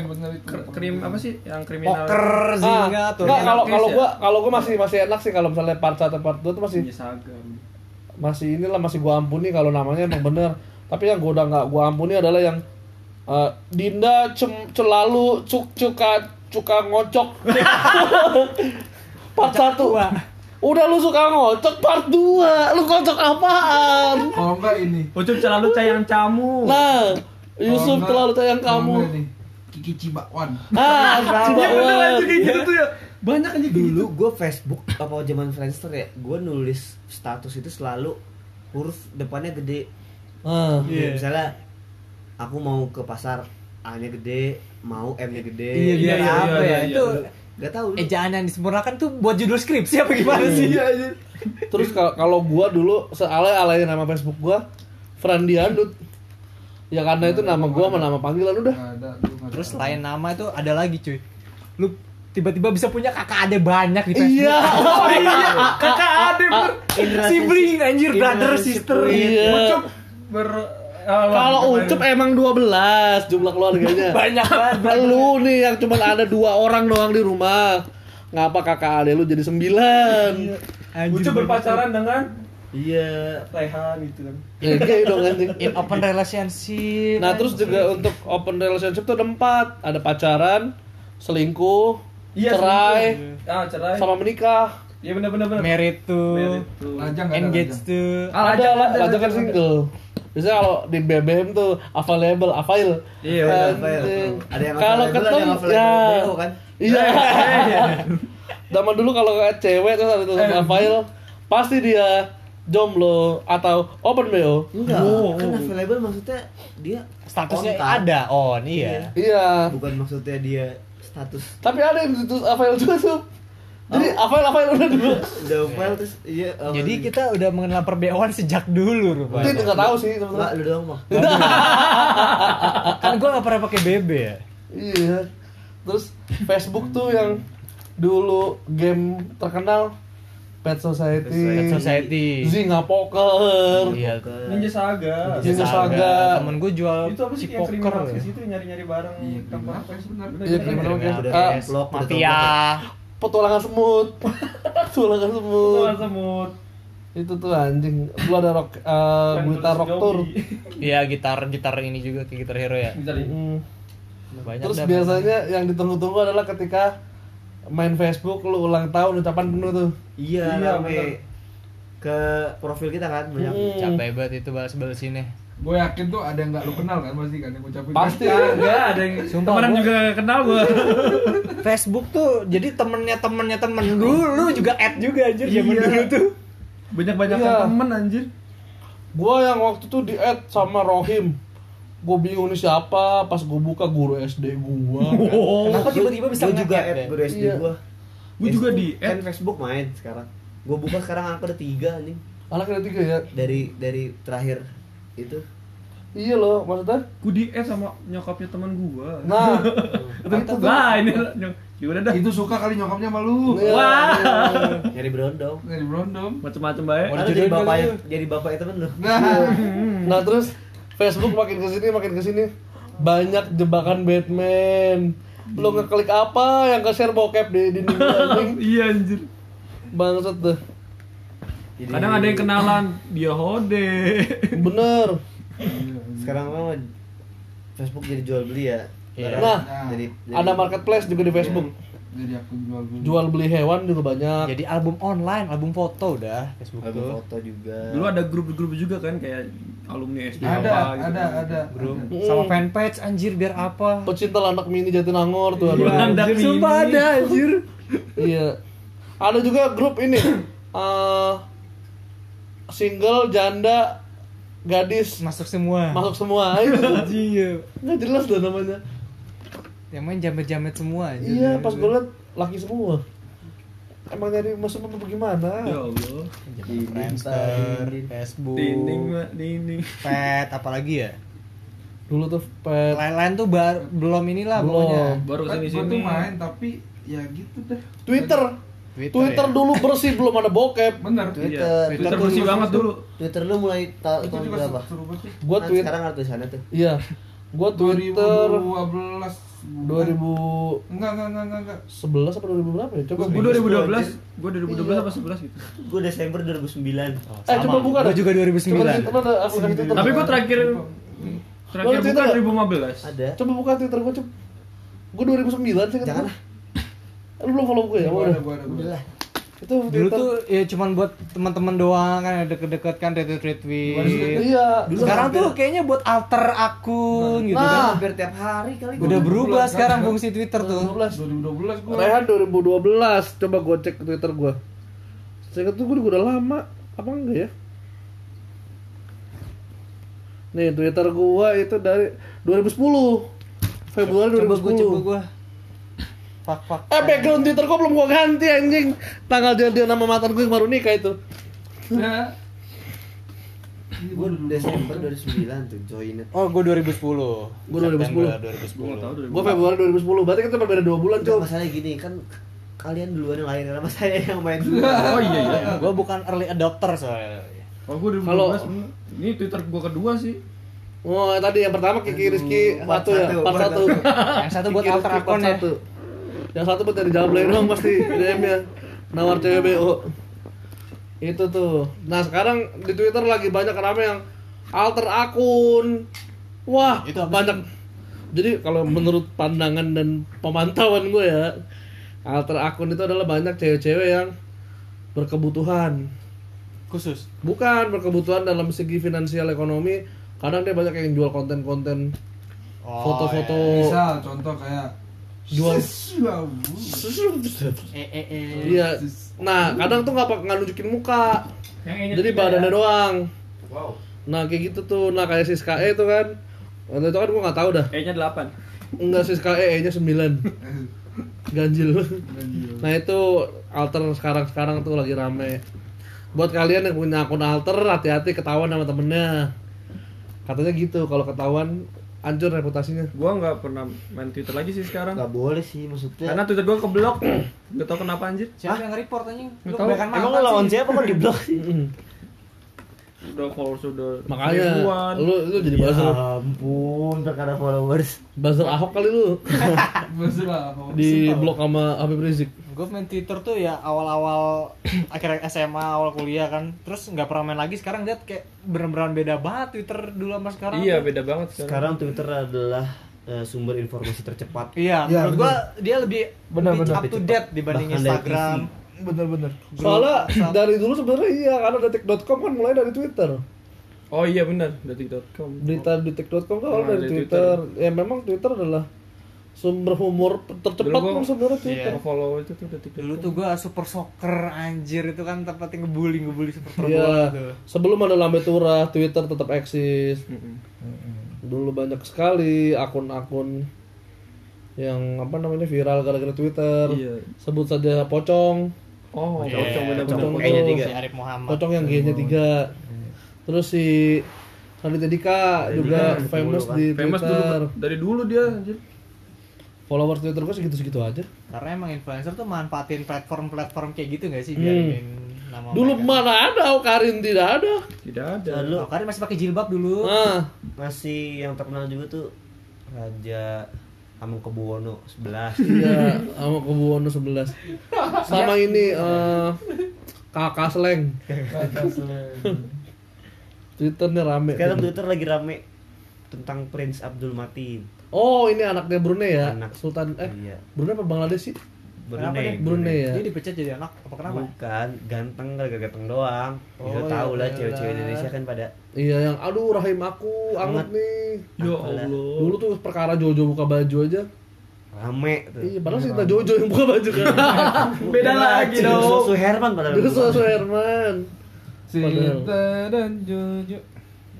Krim apa sih yang kriminal? Poker, Zynga, ah, tuh. nggak, kalau kalau ya? gua kalau gua masih masih enak sih kalau misalnya part 1 part 2 tuh masih Ninja Saga. masih inilah masih gua ampuni kalau namanya emang bener tapi yang gua udah nggak gua ampuni adalah yang eh, Dinda cem, celalu cuk cuka cuka ngocok part satu udah lu suka ngocok part 2 lu ngocok apaan Kalau enggak ini. Ucup selalu sayang camu. nah Yusuf enggak- sayang kamu enggak ini, Kiki Cibakwan. ah coba bener Wan. aja kayak gitu tuh ya. Banyak aja gitu. Dulu gue Facebook apa zaman Friendster ya, gue nulis status itu selalu huruf depannya gede. Ah, Kayak Misalnya aku mau ke pasar A-nya gede, mau M-nya gede. Iya, biar iya, apa iya, ya? iya, Itu iya. Gak tau ejaan yang disempurnakan tuh buat judul skripsi apa gimana sih? Iya, terus kalau kalau gua dulu sealay alay nama Facebook gua Frandi Andut ya karena itu nama gua sama nama panggilan udah. Terus selain nama itu ada lagi cuy. Lu tiba-tiba bisa punya kakak ade banyak di Facebook. iya Oh iya, kakak adik ber Sibling anjir, brother, sister. Iya. Ber Kalau. Ucup emang 12 jumlah keluarganya. Banyak banget. Lu nih yang cuma ada dua orang doang di rumah. Ngapa kakak ade lu jadi sembilan? Anjir, Ucup berpacaran dengan Iya. Rehan gitu kan. Ya gay dong anjing. in open relationship. Nah terus juga untuk open relationship tuh ada empat. Ada pacaran, selingkuh, cerai, selingkuh. Ah, cerai. sama menikah. Iya benar benar benar. married tuh. Married tuh. Lajang nggak ada Engage lajang. tuh. Ah, ada lajang, lah, ada, lajang kan. Biasanya kalau di BBM tuh available, avail. Iya, benar, avail. Anjing. Ada yang kalau available, ada ketemu yang available ya. Kan? Iya. Zaman dulu kalau kayak cewek terus ada tulisan Eh. avail, pasti dia jomblo atau open BO. Enggak, Oh, kan oh. available maksudnya dia Statusnya kontak. ada on, iya. Iya. Bukan maksudnya dia status Tapi ada yang ditulis avail juga tuh. Jadi avail avail udah dulu. udah file terus iya apa Jadi kita udah mengenal perbeoan sejak dulu rupanya. nggak tahu sih Enggak, teman-teman. lu doang mah kan gua nggak pernah pakai BB ya. Iya. Terus Facebook tuh yang dulu game terkenal Pet Society, Pet Society. Zynga Poker, Iya. Ninja Saga. Ninja Saga. Temen gue jual Itu apa sih si yang poker. kriminal ya. itu nyari-nyari barang Iya, kriminal apa case benar. Iya, kriminal udah Mafia. petualangan semut, petualangan semut. Tuhan semut. Itu tuh anjing. Dulu ada rock, uh, gitar rock tour. Iya gitar gitar ini juga kayak gitar hero ya. Gitar ini. Hmm. Banyak Terus biasanya yang ditunggu-tunggu adalah ketika main Facebook lu ulang tahun ucapan penuh tuh. iya Iya, rame ke profil kita kan banyak Hmm. capek banget itu balas-balas ini. Gue yakin tuh ada yang nggak lu kenal kan pasti kan yang ngucapin. Pasti. Enggak ada yang Sumpah, temenan gua- juga gak kenal gua. Facebook tuh jadi temennya temennya temen dulu lu juga add juga anjir zaman Iya. dulu tuh. Banyak-banyak Iya. temen anjir. Gua yang waktu itu di add sama Rohim. Gue bingung nih siapa, pas gue buka guru SD gua. Kenapa tiba-tiba bisa Gua juga nge-add add ya? guru SD Iya. gua Gua juga di kan add. Facebook main sekarang gua buka sekarang angka udah tiga nih Anak ada tiga ya. dari dari terakhir itu Iya loh, maksudnya. Gua di add sama nyokapnya teman gua. Nah, Itu lah ini. Ya udah dah. Itu suka kali nyokapnya sama lu. iya, Wah. nyari berondong Dari berondong. Macem-macem baik. Jadi bapak lu. jadi bapak temen lu Nah, Nah terus Facebook makin ke sini makin ke sini banyak jebakan Batman. Lo ngeklik apa yang ke share bokep di dinding lu. Iya anjir. bangsat tuh Kadang ada yang kenalan dia hode. bener Sekarang mah Facebook jadi jual beli ya. Iya. Barang Nah, jadi, jadi ada marketplace juga di Facebook Jadi aku jual beli. jual beli hewan juga banyak Jadi album online, album foto udah Facebook album tuh. foto juga. Dulu ada grup-grup juga kan kayak alumni SD Ada, apa gitu. ada, ada. Grup ada. sama fanpage anjir biar apa? pecinta anak mini Jatinangor tuh ada Iya. Landak Anjir, sumpah ada anjir. iya ada juga grup ini eh single janda gadis Masuk semua. masuk semua itu Iya. nggak jelas dah namanya Yang main jamet-jamet semua anjir. iya pas gue liat laki semua emang nyari masuk apa bagaimana Ya Allah. Friendster, Facebook, Dinding, Mak, dinding. Pet, apalagi ya? dulu tuh pet Lain-lain tuh bar, belum inilah Belum. pokoknya. Baru Kan ke sini gua sini. tuh main tapi ya gitu deh. Twitter Twitter, Twitter ya? dulu bersih belum ada bokep Bener. Twitter. Iya. Twitter bersih banget dulu. Twitter lu mulai ta- Itu tahun juga berapa? gua Kan tweet sekarang ada tulisannya tuh. iya gua Twitter 2012 2011 Enggak, enggak, enggak, enggak, enggak. apa 2000 berapa ya coba Gue 2012, gue 2012 apa 11 gitu. Gue Desember 2009. eh coba buka Gua dah. juga 2009. coba Twitter ada aplikasi Twitter Tapi gue terakhir terakhir Twitter buka nggak? 2015. Ada. coba buka Twitter gua coba gua 2009 sih kan Jangan gua. Lu follow gue ya Gua udah ada, gua ada, gua ada. Udah itu Dulu Twitter. tuh ya cuman buat teman-teman doang kan deket-deket kan retweet-retweet. iya Dulu Sekarang hampir- tuh kayaknya buat alter akun gitu Nah. kan. Hampir tiap hari kali gua. Udah berubah 2012 sekarang kan? fungsi Twitter tuh. 2012 2012 gua. Rehan 2012 coba gue cek Twitter gua saya kata gue udah lama apa enggak ya nih Twitter gua itu dari 2010 Februari Coba 2010 gua coba gua. Fuck fuck. Eh background Twitter gua belum gua ganti anjing. Tanggal jadian nama mantan gue yang baru nikah itu. Ya. Gue Desember 2009 tuh join it. Oh, gua 2010. Gua 2010. September Gue 2010. tahu Gua Februari 2010. Berarti kita berbeda 2 bulan, Cok. masalahnya gini kan kalian duluan yang lahir sama saya yang main dulu. Oh iya iya. Gua bukan early adopter soalnya. Oh gue 2012. Kalau- ini Twitter gue kedua sih. Oh, tadi yang pertama Kiki Rizky satu ya, part satu. Yang satu buat Kiki alter Rizky akun ya. Yang satu buat dari Jablay doang pasti DM ya. Nawar cewek BO. Itu tuh. Nah, sekarang di Twitter lagi banyak rame yang alter akun. Wah, Itu banyak. Jadi kalau menurut pandangan dan pemantauan gue ya, alter akun itu adalah banyak cewek-cewek yang berkebutuhan. Khusus. Bukan berkebutuhan dalam segi finansial ekonomi. Kadang dia banyak yang jual konten-konten Oh, foto-foto Misal contoh kayak jual. Eh eh eh. iya. Nah kadang tuh nggak nggak nunjukin muka. Yang ini jadi badannya ya. doang. Wow. nah kayak gitu tuh. Nah kayak Siska E tuh kan. Waktu itu kan gua nggak tahu dah. E-nya 8. enggak Siska E E nya 9 ganjil. Nah itu alter sekarang sekarang tuh lagi rame. Buat kalian yang punya akun alter hati-hati ketahuan sama temennya. Katanya gitu kalau ketahuan hancur reputasinya Gue nggak pernah main Twitter lagi sih sekarang. Enggak boleh sih maksudnya. Karena Twitter gue keblok. Gak tau kenapa anjir. Siapa yang nge-report anjing? Lu Nggak Emang lu lawan siapa kok di blok sih? Udah followers udah makanya ribuan. lu lu jadi Ya buzzer ampun, perkara followers. buzzer ahok kali lu lah apa? di blok sama Habib Rizik Gue main Twitter tuh ya awal-awal akhir SMA, awal kuliah kan. Terus nggak pernah main lagi. Sekarang lihat kayak bener-bener beda banget Twitter dulu sama sekarang. Iya beda banget sekarang. Sekarang Twitter adalah eh, sumber informasi tercepat. Iya, Iya, menurut gua dia lebih Benar, lebih up to date dibanding Bahkan dari Instagram. Bener-bener soalnya dari dulu sebenarnya iya karena detik.com kan mulai dari Twitter Oh iya benar, detik.com. berita detik.com kan awal Nah, dari dari Twitter. ya memang Twitter adalah sumber humor tercepat pun sebenarnya Twitter Iya. follow itu tuh detik. Dulu tuh gua super soccer anjir itu kan tempatnya ngebully ngebully supporter bola Iya, tuh. sebelum ada lambe turah, Twitter tetap eksis. Dulu banyak sekali akun-akun yang apa namanya viral gara-gara Twitter. Iya. Sebut saja pocong, Oh, Iya, pocong bener-bener. pocong E-nya tuh. tiga. Si Arif Muhammad. pocong yang G-nya tiga. Terus si Raditya Dika juga Dika, famous dulu kan. di Famous Twitter. dulu dari dulu dia anjir. Followers Twitter gue segitu-segitu aja. Karena emang influencer tuh manfaatin platform-platform kayak gitu gak sih Hmm. biar ingin nama Dulu mereka. mana ada Karin tidak ada. Tidak ada. Lalu Oh, Karin masih pakai jilbab dulu. Nah, masih yang terkenal juga tuh Raja Among Kebuwono 11 Iya, sama Kebuwono 11. Sama ini eh Kakak Sleng. Twitternya rame. sekarang Twitter lagi rame tentang Prince Abdul Matin Oh, ini anaknya Brunei ya? Anak. Sultan eh Iya. Brunei apa Bangladesh sih? Kenapa Brunei nih? Brunei ya. Dia dipecat jadi anak apa kenapa? bukan ganteng gak ganteng doang Oh, oh, tahu iya, lah iya. cewek-cewek Indonesia kan pada Iya, yang aduh rahim aku anget nih. Ya. Allah. Dulu tuh perkara Jojo buka baju aja. rame tuh Iya, padahal sih kita Jojo yang buka baju kan. Beda lagi dong. Susu Herman padahal Susu Herman. Cinta dan Jojo.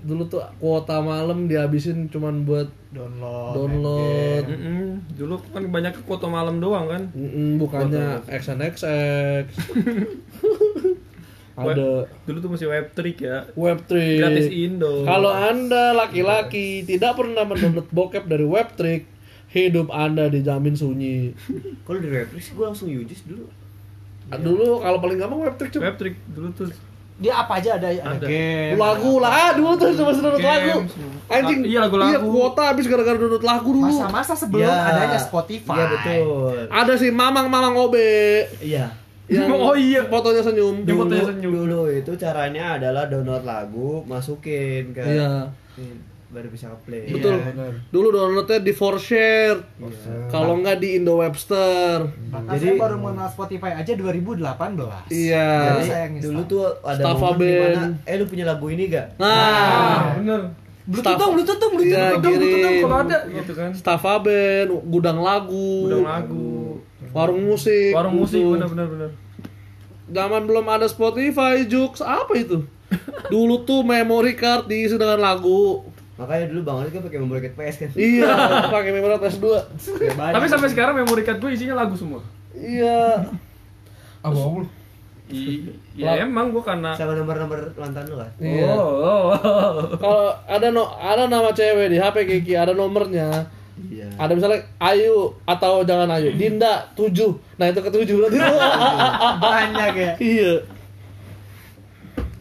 Dulu tuh kuota malam dihabisin cuman buat Download. download. Mm-mm. Dulu kan banyak ke foto malam doang kan. Mm, bukannya XNXX. Ada Dulu tuh masih web trick ya. Web3. Gratis Indo. Kalau Anda laki-laki tidak pernah mendownload bokep dari Web3, hidup Anda dijamin sunyi. kalau di Netflix gue langsung Yujis dulu Dulu kalau paling gampang Web3 cuma web trick dulu tuh Dia apa aja ada ada, Ada. game. lagu lah, ah, dulu tuh cuma download lagu. Anjing. Iya, lagu-lagu. Iya, kuota habis gara-gara download lagu dulu. Masa-masa sebelum Iya. adanya Spotify. iya betul Ada sih Mamang-mamang Obe iya yang Oh, iya. fotonya senyum. Dulu, fotonya senyum. dulu itu caranya adalah download lagu masukin ke Iya. ini, baru bisa play Betul. bener. Dulu downloadnya di Forshare. Kalau nggak di Indo Webster. Maka Jadi- saya baru mengenal Spotify aja 2018. Iya. Jadi saya yang dulu tuh ada Staffa momen di mana eh lu punya lagu ini gak Nah, Ah, bener. Bluetooth dong, Bluetooth dong, Bluetooth. Iya, betul, betul, kirim. kalau ada gitu kan. Staffa Band, gudang lagu, Udah lagu. warung musik. Warung musik bener bener bener. Zaman belum ada Spotify, Jux, apa itu? Dulu tuh memory card diisi dengan lagu. Makanya dulu bang Ali kan pakai memory card PS kan Iya, pakai memory card PS2. Tapi sampai sekarang memory card gue isinya lagu semua. Iya. Abu-abu. I- ya emang gue karena sama nomor-nomor lantan lu kan Iya. Oh, oh, oh. Kalau ada no, ada nama cewek di HP Kiki, ada nomornya. iya Ada misalnya Ayu atau jangan Ayu, Dinda 7. Nah, itu ketujuh berarti. Banyak ya. iya.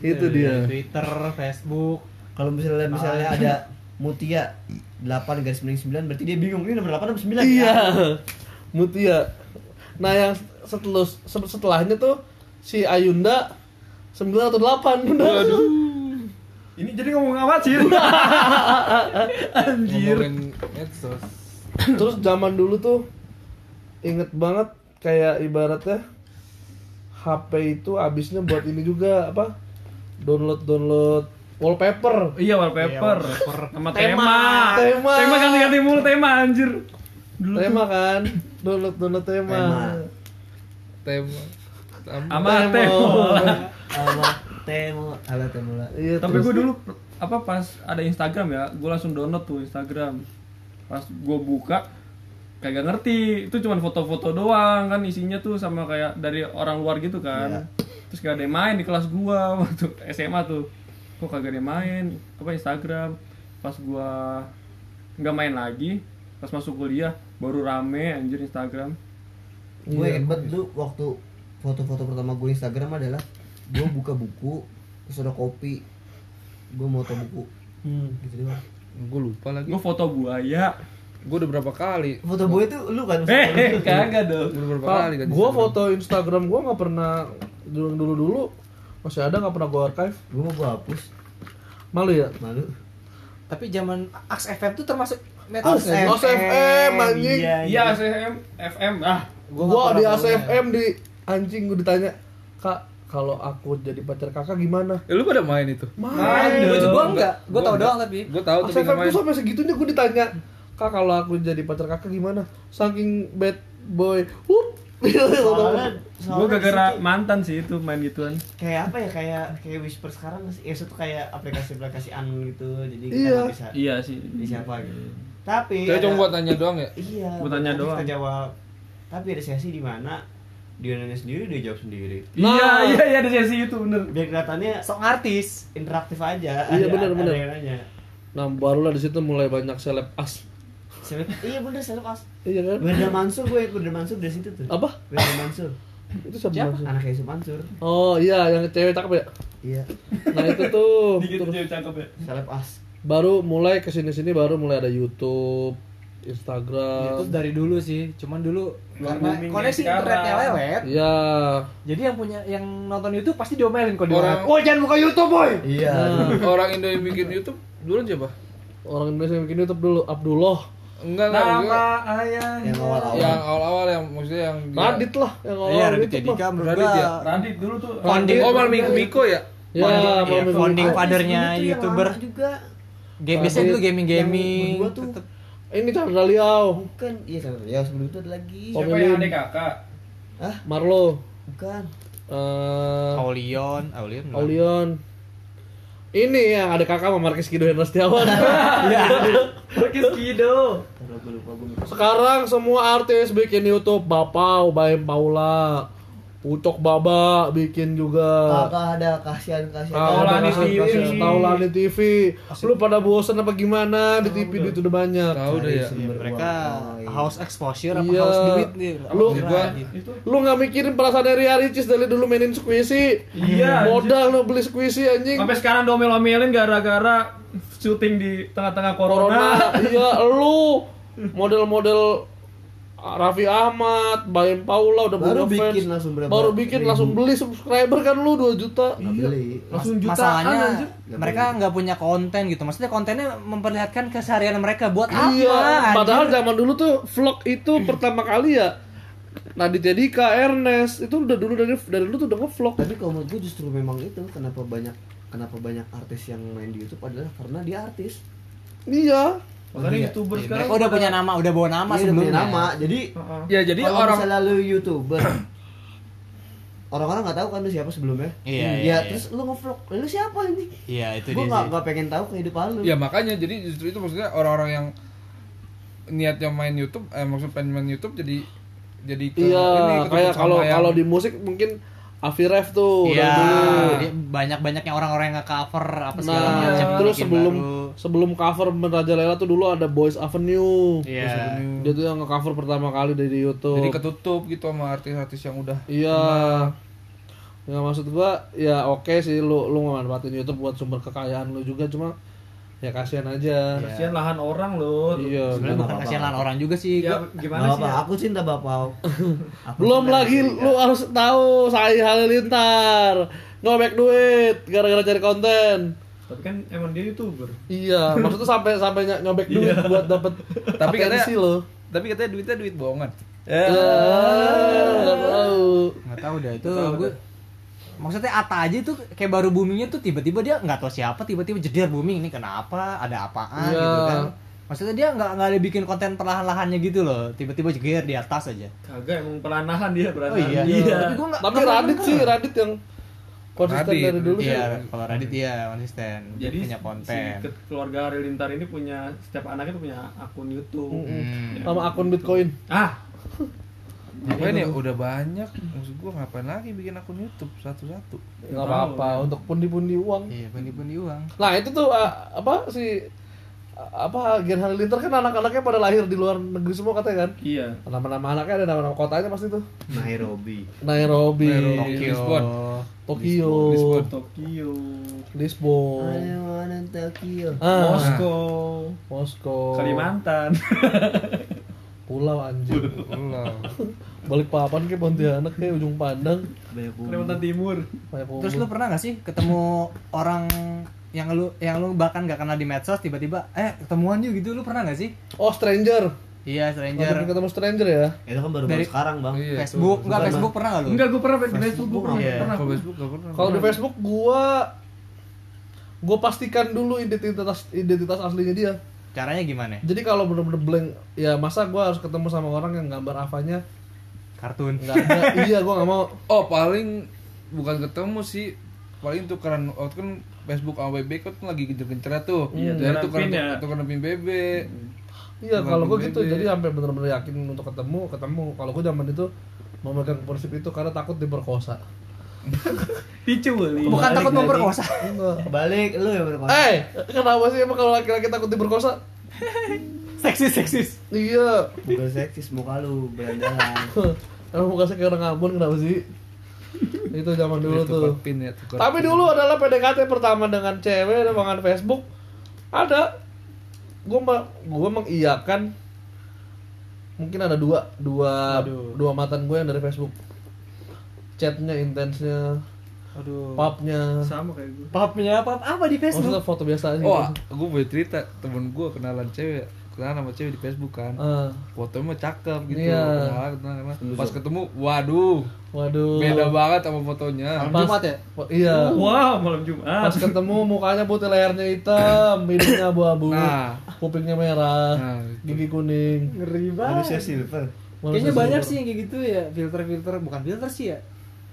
Itu dia. Twitter, Facebook. Kalau misalnya misalnya ada Mutia 8 garis miring 9 berarti dia bingung ini nomor 8 atau 9 Iya. Mutia. Nah, yang setelah setelahnya tuh si Ayunda 9 atau 8. Ini jadi ngomong apa sih? Anjir. Terus zaman dulu tuh inget banget kayak ibaratnya HP itu abisnya buat ini juga apa? Download download wallpaper. Iya wallpaper. Sama tema. Tema. Tema ganti-ganti mulu tema anjir. Tema kan? Download download tema. Tema. Tema. Sama Tema. tema. sama Temo ala Temo Iya, Tapi gue dulu apa pas ada Instagram ya, gue langsung download tuh Instagram. Pas gue buka kagak ngerti, itu cuman foto-foto doang kan isinya tuh sama kayak dari orang luar gitu kan. Iya. Terus gak ada yang main di kelas gua waktu SMA tuh. Kok kagak ada yang main apa Instagram. Pas gua nggak main lagi, pas masuk kuliah baru rame anjir Instagram. gue inget banget dulu waktu foto-foto pertama gue Instagram adalah gue buka buku terus ada kopi gue mau foto buku Hmm. gitu doang Gue lupa lagi. Gue foto buaya. Gue udah berapa kali. foto gue itu lu kan Eh, kagak dong. Gue berapa kali kan. gua foto Instagram gua nggak pernah dulu dulu dulu masih ada nggak pernah gua archive. gue mau gue hapus Malu ya? malu Tapi zaman Aks FM tuh termasuk medsos Aks ya? Os FM, anjing. Iya, ACM, FM. Ah, Gua Gua, di pernah ACFM di anjing gua ditanya, "Kak, kalau aku jadi pacar Kakak gimana?" Ya lu pada main itu. Main. Gua juga enggak, gua Gua tau doang tapi. Gue tahu tapi tuh main. sampai segitunya gua ditanya, "Kak, kalau aku jadi pacar Kakak gimana?" Saking bad boy. Wup. soalnya gue gara-gara mantan sih itu main gituan. kayak apa ya kayak kayak whisper sekarang ya itu kayak aplikasi-aplikasi an gitu jadi kita Iya. nggak bisa Iya sih. di siapa gitu tapi Saya ada- cuma buat tanya doang ya. iya Buat tanya doang. kita jawab tapi ada sesi di mana dia nanya sendiri dia jawab sendiri Nah. Iya, iya, iya ada sesi itu bener. biar kelihatannya Sok artis. interaktif aja Iya, Ada- bener, ada bener. yang nanya Nah, barulah di situ mulai banyak seleb as. Seleb- iya bener seleb as Iya kan? Wenda Mansur gue Wenda Mansur dari situ tuh Apa? Wenda Mansur Itu siapa? Siapa? maksudnya? anak Yusuf Mansur Oh iya, yang cewek cakep ya? iya Nah itu tuh Dikit terus cewek cakep ya. seleb as baru mulai ke sini sini baru mulai ada YouTube Instagram. itu dari dulu sih cuman dulu karena koneksi internetnya lewet Iya. jadi yang punya yang nonton YouTube pasti diomelin kok di Orang- oh jangan buka YouTube boy Iya. Nah, Orang Indo yang bikin YouTube duluan siapa? orang Indonesia yang bikin YouTube dulu Abdullah. Enggak enggak. maksudnya ayah Yang awal-awal. Yang awal-awal yang maksudnya yang dia- Radit lah yang awal iya Raditya YouTube Dika mah. menurut Radit gua ya? Radit dulu tuh Founding- Oh, Miko Miko ya? Ya, Founding- iya, Minggu. founding fathernya youtuber juga. game biasanya dulu gaming gaming berdua tuh. Ini Chandra Liao, Bukan, iya sama. Ya sebelum itu ada lagi. Siapa yang adik kakak Hah? Marlo, Bukan. eh Aulion Aulion belum. Aulion. Ini yang ada kakak sama Markis Kido Hendra Setiawan. Markis Kido. Sekarang semua artis bikin YouTube, Bapau, Baim Paula, Ucok Baba bikin juga. Kakak ada kasihan kasihan. Taulani Taulani TV, TV. Taulani TV. Lu pada bosen apa gimana di TV itu udah banyak. Tahu deh ya. Sumber mereka iya. house exposure apa Iya. house duit nih Lu- Gua- itu Lu nggak mikirin perasaan Ria Ricis dari dulu mainin squishy. Iya, Modal lu beli squishy anjing. sampai sekarang domel-omelin gara-gara syuting di tengah-tengah corona, Corona. iya, lu model-model Raffi Ahmad, Baim Paula udah Baru punya bikin fans. langsung berapa Baru bikin ribu. langsung beli subscriber kan lu 2 juta. Nggak beli. langsung Mas- jutaan masalahnya anjir. mereka nggak punya konten gitu maksudnya kontennya memperlihatkan keseharian mereka buat apa Iya, anjir? padahal zaman dulu tuh vlog itu pertama kali ya Raditya Dika, Ernest itu udah dulu dari dari dulu tuh udah ngevlog. Tapi kalau menurut gue justru memang itu kenapa banyak kenapa banyak artis yang main di YouTube adalah karena dia artis. Iya. Makanya youtuber Iya, sekarang mereka udah punya nama udah bawa nama Dia udah punya sebelumnya nama. Jadi Heeh. Ya jadi kalau orang misalnya lu youtuber orang-orang nggak tahu kan lu siapa sebelumnya. Iya, Ya, iya, iya. terus lu ngevlog, lu siapa ini? iya itu Gue dia sih. nggak pengen tahu kehidupan lu. Ya makanya jadi justru itu maksudnya orang-orang yang niatnya main YouTube, eh maksud pengen main YouTube jadi jadi ke Iya, ini, ketemu kayak kalau kalau di musik mungkin Aviref tuh Iya, dari dulu. banyak-banyaknya orang-orang yang nge-cover apa segala Nah, macam terus sebelum baru. sebelum cover Raja Lela tuh dulu ada Boys Avenue. Iya. Dia tuh yang nge-cover pertama kali dari YouTube. jadi ketutup gitu sama artis-artis yang udah Iya. Ya maksud gua ya oke sih lu lu memanfaatin YouTube buat sumber kekayaan lu juga cuma ya kasihan aja. kasihan lahan orang loh Iya. Sebenarnya bukan kasihan lahan orang juga sih. ya Gua- gimana sih apa, ya? aku cinta bapak. Aku Belum cinta lagi Amerika. lu harus tahu saya halilintar ngobek duit gara-gara cari konten. tapi kan emang dia youtuber Iya, maksudnya sampai sampai ny- nyobek duit buat dapet Tapi katanya- atensi lo. tapi katanya duitnya duit bohongan. Ya, nggak tahu. nggak tahu dah itu gue maksudnya Ata aja tuh kayak baru boomingnya tuh tiba-tiba dia nggak tahu siapa tiba-tiba jeder booming ini kenapa? Ada apaan? Iya. gitu kan. Maksudnya dia nggak nggak ada bikin konten perlahan-lahannya gitu loh. Tiba-tiba jeger di atas aja. Kagak emang peranahan dia oh peranahan iya. Iya. Tapi gue nggak Tapi Radit sih. Radit yang konsisten Radit. dari dulu sih. iya kalau Radit iya konsisten. Dia jadi punya konten. si ke- keluarga Halilintar ini punya setiap anaknya tuh punya akun YouTube. Hmm. Sama akun Bitcoin. ah Ngapain ya? Udah banyak. Maksud gua ngapain lagi bikin akun YouTube satu-satu? Nggak apa-apa untuk pundi-pundi uang. iya pundi-pundi uang Nah, itu tuh uh, apa si uh, apa Gen Halilintar kan anak-anaknya pada lahir di luar negeri semua katanya kan. iya Nama-nama anaknya ada nama-nama kotanya pasti tuh. Nairobi. Nairobi, Nairobi. Tokyo Lisbon. Tokyo, Lisbon. Tokyo Lisbon, I wanna Tokyo. ah, Moskow Moskow, Kalimantan Pulau anjing. Allah. Balik papan kayak Pontianak kayak ujung pandang. Kalimantan Timur terus lu pernah gak sih ketemu orang yang lu yang lu bahkan gak kenal di medsos tiba-tiba eh ketemuan yuk gitu lu pernah gak sih Oh, stranger. iya Stranger. stranger ketemu stranger ya. Itu kan baru baru Dari- sekarang, Bang. Iya, Facebook enggak Facebook pernah gak lu enggak gue pernah di Facebook Facebook gue pernah Iya. pernah Kalau Facebook pernah. Kalau di Facebook gua gua pastikan dulu identitas identitas aslinya dia. caranya gimana Jadi kalau bener-bener blank, ya masa gua harus ketemu sama orang yang gambar avanya kartun nggak ada. iya, gua nggak mau. Oh paling bukan ketemu sih paling tukeran waktu kan Facebook sama BB kan lagi gencer-gencernya tuh Iya, dari tukeran ya. tukeran pin BB Iya, Bukan kalau gua BB. gitu. Jadi sampai bener-bener yakin untuk ketemu, ketemu. Kalau gua zaman itu memegang prinsip itu karena takut diperkosa. diculik bukan takut memperkosa Enggak. Balik lu yang berkosa. Eh, kenapa sih emang kalau laki-laki takut diperkosa? seksis seksis Iya. Bukan seksis muka lu berandalan. Emang muka saya kayak orang Ambon kenapa sih? itu zaman dulu tuh. pin ya tukar Tapi pin. dulu adalah PDKT pertama dengan cewek dengan Facebook. Ada. Gue gue mengiyakan mungkin ada dua dua Aduh. dua mantan gue yang dari Facebook chatnya intensnya Aduh. pubnya sama kayak gue Papnya apa apa di Facebook? maksudnya foto biasa aja Oh, gitu. gue boleh cerita temen gue kenalan cewek, kenalan sama cewek di Facebook kan. Ah, Fotonya mah cakep gitu. Iya. Kenalan, kenalan, kenalan. Pas ketemu, waduh, waduh beda banget sama fotonya. Malam Pas- Jumat ya? Oh, iya wow malam jumat pas ketemu mukanya putih lehernya hitam hidungnya abu-abu Nah. kupingnya merah Nah, gigi kuning Ngeri Manusia banget. silver. Kayaknya Manusia banyak sih yang kayak gitu ya, filter-filter bukan filter sih ya.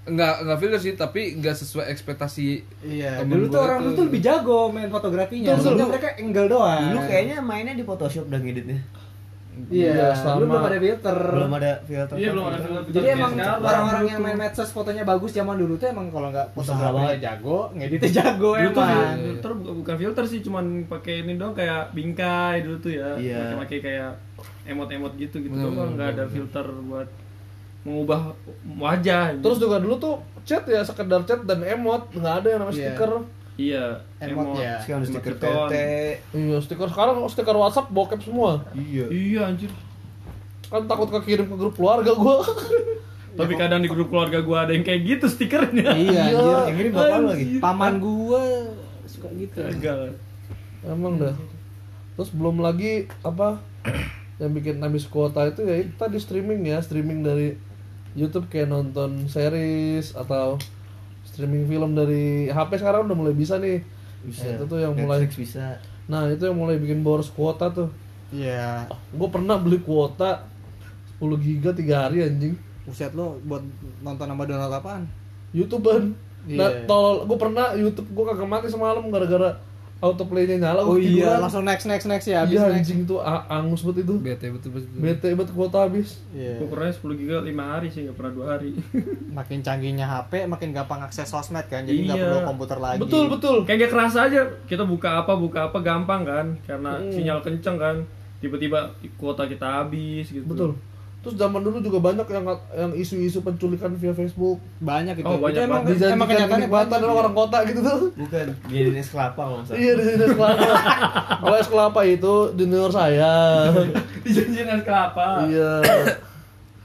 Enggak, enggak filter sih, tapi enggak sesuai ekspektasi. Iya, Temen dulu tuh orang itu- dulu tuh lebih jago main fotografinya. Dulu dulu. mereka angle doang. Dulu kayaknya mainnya di Photoshop dan ngeditnya. Iya, Iya, dulu sama- belum ada filter. Belum ada filter. iya belum ada film Jadi emang orang-orang yang main medsos fotonya bagus zaman dulu tuh emang kalau nggak fotografinya jago, ngeditnya jago dulu tuh emang. filter bukan, bukan filter sih cuman pakai ini dong kayak bingkai dulu tuh ya Iya. pakai kayak emot-emot gitu gitu doang nggak ada filter buat mengubah wajah. Terus juga dulu tuh chat ya sekedar chat dan emot. Nggak ada yang namanya Iya. stiker. Iya Emot ya. Sekarang ada stiker tete. iya stiker. Sekarang stiker WhatsApp bokep semua. Iya. iya anjir. Kan takut kekirim ke grup keluarga gua. Tapi kadang di grup keluarga gua ada yang kayak gitu stikernya. Iya, anjir. Yang ini bapak lagi. Paman gua suka gitu. gagal. Emang dah. Terus belum lagi apa yang bikin habis kuota itu ya itu tadi streaming ya. Streaming dari YouTube kayak nonton series atau streaming film dari HP sekarang udah mulai bisa nih Bisa. Nah, itu tuh yang mulai Netflix bisa. nah itu yang mulai bikin boros kuota tuh Iya. gue pernah beli kuota 10 giga tiga hari anjing Buset lo buat nonton sama download apaan? YouTubean nah Iya. tolol gue pernah YouTube gue kagak mati semalam gara-gara autoplaynya nyala Oh iya, langsung next next next ya habis iya next. anjing tuh angus banget itu Bete betul betul. bete banget kuota habis Iya. gua pernah 10 giga 5 hari sih nggak pernah 2 hari Makin canggihnya HP, makin gampang akses sosmed kan. Jadi nggak Iya. perlu komputer lagi. betul betul kayak gak kerasa aja kita buka apa buka apa gampang kan karena Hmm. sinyal kenceng kan tiba-tiba kuota kita habis gitu betul terus zaman dulu juga banyak yang yang isu-isu penculikan via Facebook Banyak gitu. Oh, banyak Itu emang, banget. emang kenyataannya banyak. sama orang kota gitu tuh Bukan. Jadi es kelapa salah. iya di sini es kelapa kalau es kelapa itu junior saya dijanjiin es kelapa iya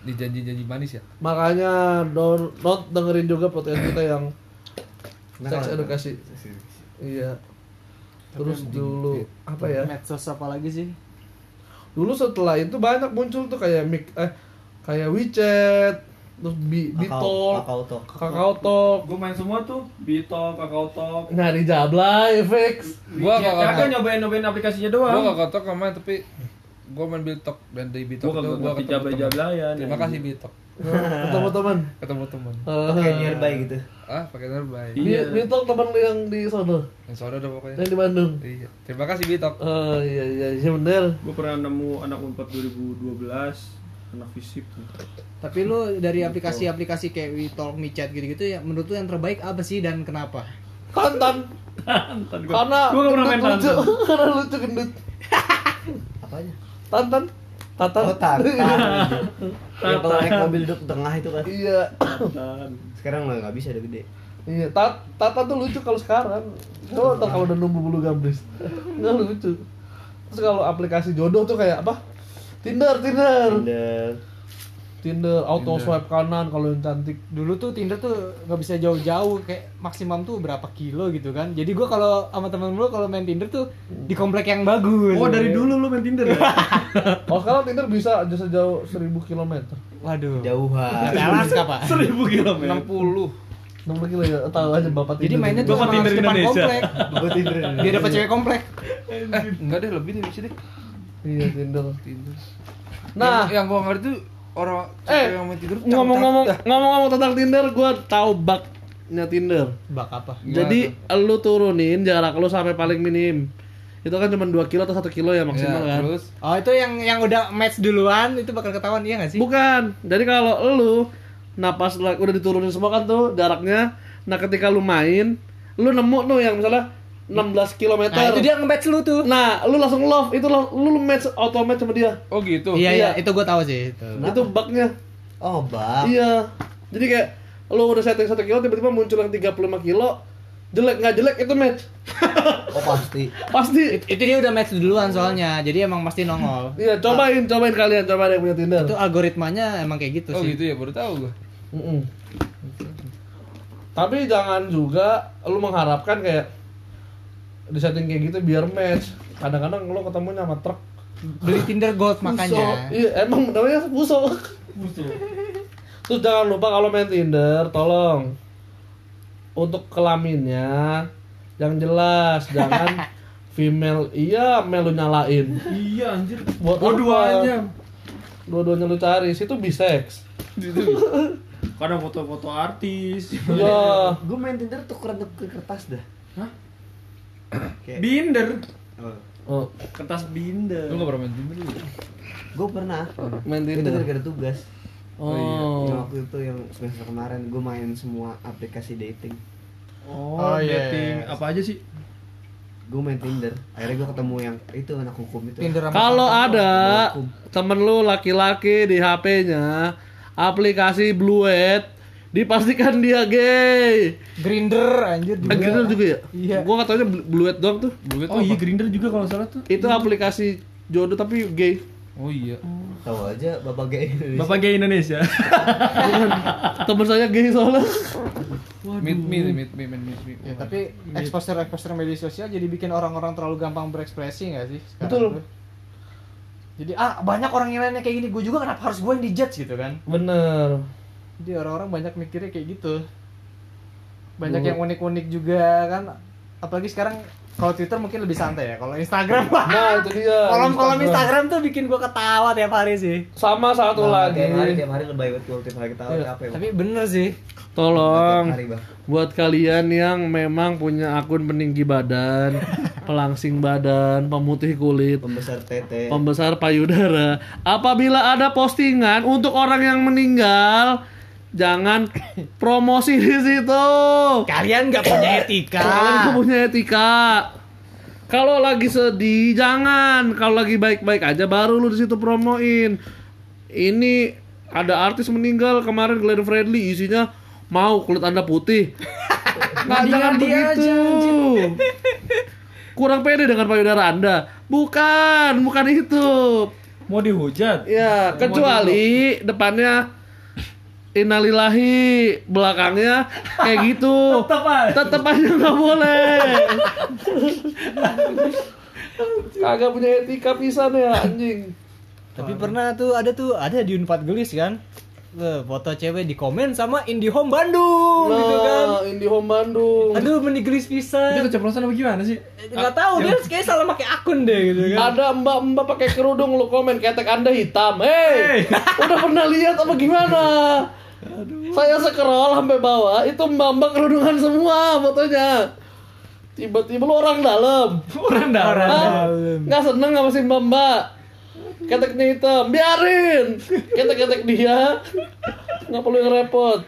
Di janji-janji manis ya. makanya don not dengerin juga podcast kita yang Nah, seks edukasi iya terus dulu apa ya Medsos apa lagi sih? Dulu setelah itu banyak muncul tuh kayak mic eh kayak WeChat terus bi Kakao, Bitol kakao talk. Kakao Talk gue main semua tuh Bitok, Kakao Talk nyari jablay fix Gua Kagak kakak nyobain nyobain aplikasinya gua doang kakak tok main tapi gua main Bitok dan Gua itu kagak gua ngerti teman. jablay-jablayan, Terima kasih Bitok. Ketemu teman Ketemu teman. Kayak nearby gitu. Ah, pakai nearby. Iya. Bitol teman lu yang di sono Yang sono udah pokoknya. yang di Bandung Iya. Terima kasih Bitok. oh iya iya iya bener gue pernah nemu anak unpad 2012 anak fisip tuh Tapi lu dari aplikasi-aplikasi kayak WeTalk, MiChat gitu-gitu ya menurut lu yang terbaik apa sih dan kenapa? Tantan gua. karena gua gak pernah main Tantan karena lucu gendut Apanya? Tantan Tantan Oh, tata. Yang kalau naik Tatan. mobil duduk tengah itu kan. iya Tantan. Sekarang mah nggak bisa udah gede. iya tat Tatan tuh lucu kalau sekarang coba ntar kalau udah numbu bulu gambris nggak lucu terus kalau aplikasi jodoh tuh kayak apa Tinder Tinder Tinder. Tinder auto Tinder. swipe kanan kalau yang cantik Dulu tuh Tinder tuh nggak bisa jauh-jauh kayak maksimum tuh berapa kilo gitu kan. Jadi gua kalau sama temen lu kalau main Tinder tuh di komplek yang bagus. oh dari dulu lu main Tinder ya kalau sekarang Tinder bisa aja sejauh 1000 km Waduh. Jauhan. Alaska, Pak. 1000 kilometer 60. 60 kilo ya tahu aja bapak Jadi Tinder. mainnya tuh Bapak emang Tinder Indonesia. komplek. Buat Tinder. Dia dapat cewek komplek. Eh, enggak deh, lebih deh bisa deh. iya Tinder Tinder. nah yang, yang gua ngerti tuh orang Eh, yang Tinder tuh ngomong-ngomong ngomong-ngomong tentang Tinder gue tahu bugnya Tinder. Bak apa? Gimana jadi lu turunin jarak lu sampai paling minim. Itu kan cuma 2 kilo atau 1 kilo ya maksimal Ya, kan? terus? Oh itu yang yang udah match duluan itu bakal ketahuan iya gak sih? bukan. Jadi kalau lu napas udah diturunin semua kan tuh jaraknya. Nah ketika lu main lu nemu tuh yang misalnya 16 km Nah itu dia nge-match lu tuh. nah lu langsung love itu lo- lu match auto match sama dia oh gitu. Iya iya iya. itu gue tahu sih. Itu. itu bugnya Oh, bak. Iya. Jadi kayak lu udah setting 1 kilo tiba-tiba muncul yang 35 kilo jelek nggak jelek itu match Oh pasti. pasti It- itu dia udah match duluan soalnya jadi emang pasti nongol iya cobain cobain kalian cobain yang punya tinder itu algoritmanya emang kayak gitu Oh sih gitu ya, baru tahu gua. Mm-mm. tapi jangan juga lu mengharapkan kayak di setting kayak gitu biar match kadang-kadang lu ketemunya sama truk beli Tinder Gold Buso. makanya iya emang namanya buso terus jangan lupa kalau main Tinder tolong untuk kelaminnya yang jelas jangan female iya male lu nyalain Iya anjir. buat Oh, apa? duanya. dua-duanya lu cari situ bisex Kadang foto-foto artis. ya Gue main Tinder tukeran tuker kertas dah. Kayak Binder. oh. oh, Kertas binder. Lu enggak pernah main Tinder lu? Gue pernah. main Itu Tinder gara-gara tugas. oh, Yang waktu itu yang semester kemarin gue main semua aplikasi dating. Oh, Oh, iya, dating. iya. Apa aja sih? Gue main Tinder. Akhirnya gue ketemu yang itu anak hukum itu. Kalau ada temen lu laki-laki di HP-nya aplikasi Bluet dipastikan dia gay Grinder anjir juga. Eh, Grindr juga ya? Iya. Gua nggak taunya Blu- Bluet doang tuh. Bluet Oh tuh iya apa? Grinder juga kalau salah tuh. Itu aplikasi jodoh tapi gay. Oh iya. Tahu aja bapak gay Indonesia. Bapak gay Indonesia. Temen saya gay soalnya. Meet me, meet me, meet me, meet me. Ya, tapi exposure exposure media sosial jadi bikin orang-orang terlalu gampang berekspresi nggak sih? sekarang Betul. tuh? Jadi ah banyak orang yang nanya kayak gini, gue juga kenapa harus gue yang dijudge gitu kan? Bener. Jadi orang-orang banyak mikirnya kayak gitu. Banyak yang unik-unik juga kan. Apalagi sekarang kalau Twitter mungkin lebih santai ya. Kalau Instagram. Nah itu dia. Kolom-kolom Instagram tuh bikin gue ketawa tiap hari sih. Sama satu Nah, lagi. Tiap hari tiap hari lebay betul tiap hari ketawa capek. Tapi bener sih. Tolong Tiap hari, Bang. buat kalian yang memang punya akun peninggi badan, pelangsing badan, pemutih kulit, Pembesar tete. pembesar payudara. Apabila ada postingan untuk orang yang meninggal, jangan promosi di situ. Kalian nggak punya etika. Kalian tuh punya etika. Kalau lagi sedih jangan, kalau lagi baik-baik aja baru lu di situ promoin. Ini ada artis meninggal kemarin Glenn Fredly isinya mau kulit anda putih. Nggak jangan begitu. Kurang pede dengan payudara anda. Bukan, bukan itu. Mau dihujat. Ya, kecuali depannya Innalillahi belakangnya kayak gitu. Tetep aja. Tetep aja nggak boleh. Kagak punya etika pisan ya anjing. Tapi pernah tuh ada tuh ada di Unpad Gelis kan. Eh, foto cewek di komen sama Indihome Bandung gitu kan. Nah, Indihome Bandung. Aduh menigelis Itu pisan. keceplosan apa gimana sih? Nggak tahu dia kayak salah pakai akun deh gitu kan. Ada mbak-mbak pakai kerudung lu komen ketek anda hitam. Hei, udah pernah lihat apa gimana? Saya scroll sampai bawah itu mbak-mbak kerudungan semua fotonya. Tiba-tiba lu orang dalam. Orang dalam. Nggak seneng sama si mbak-mbak. Keteknya hitam, biarin. Ketek-ketek dia. Nggak perlu yang repot.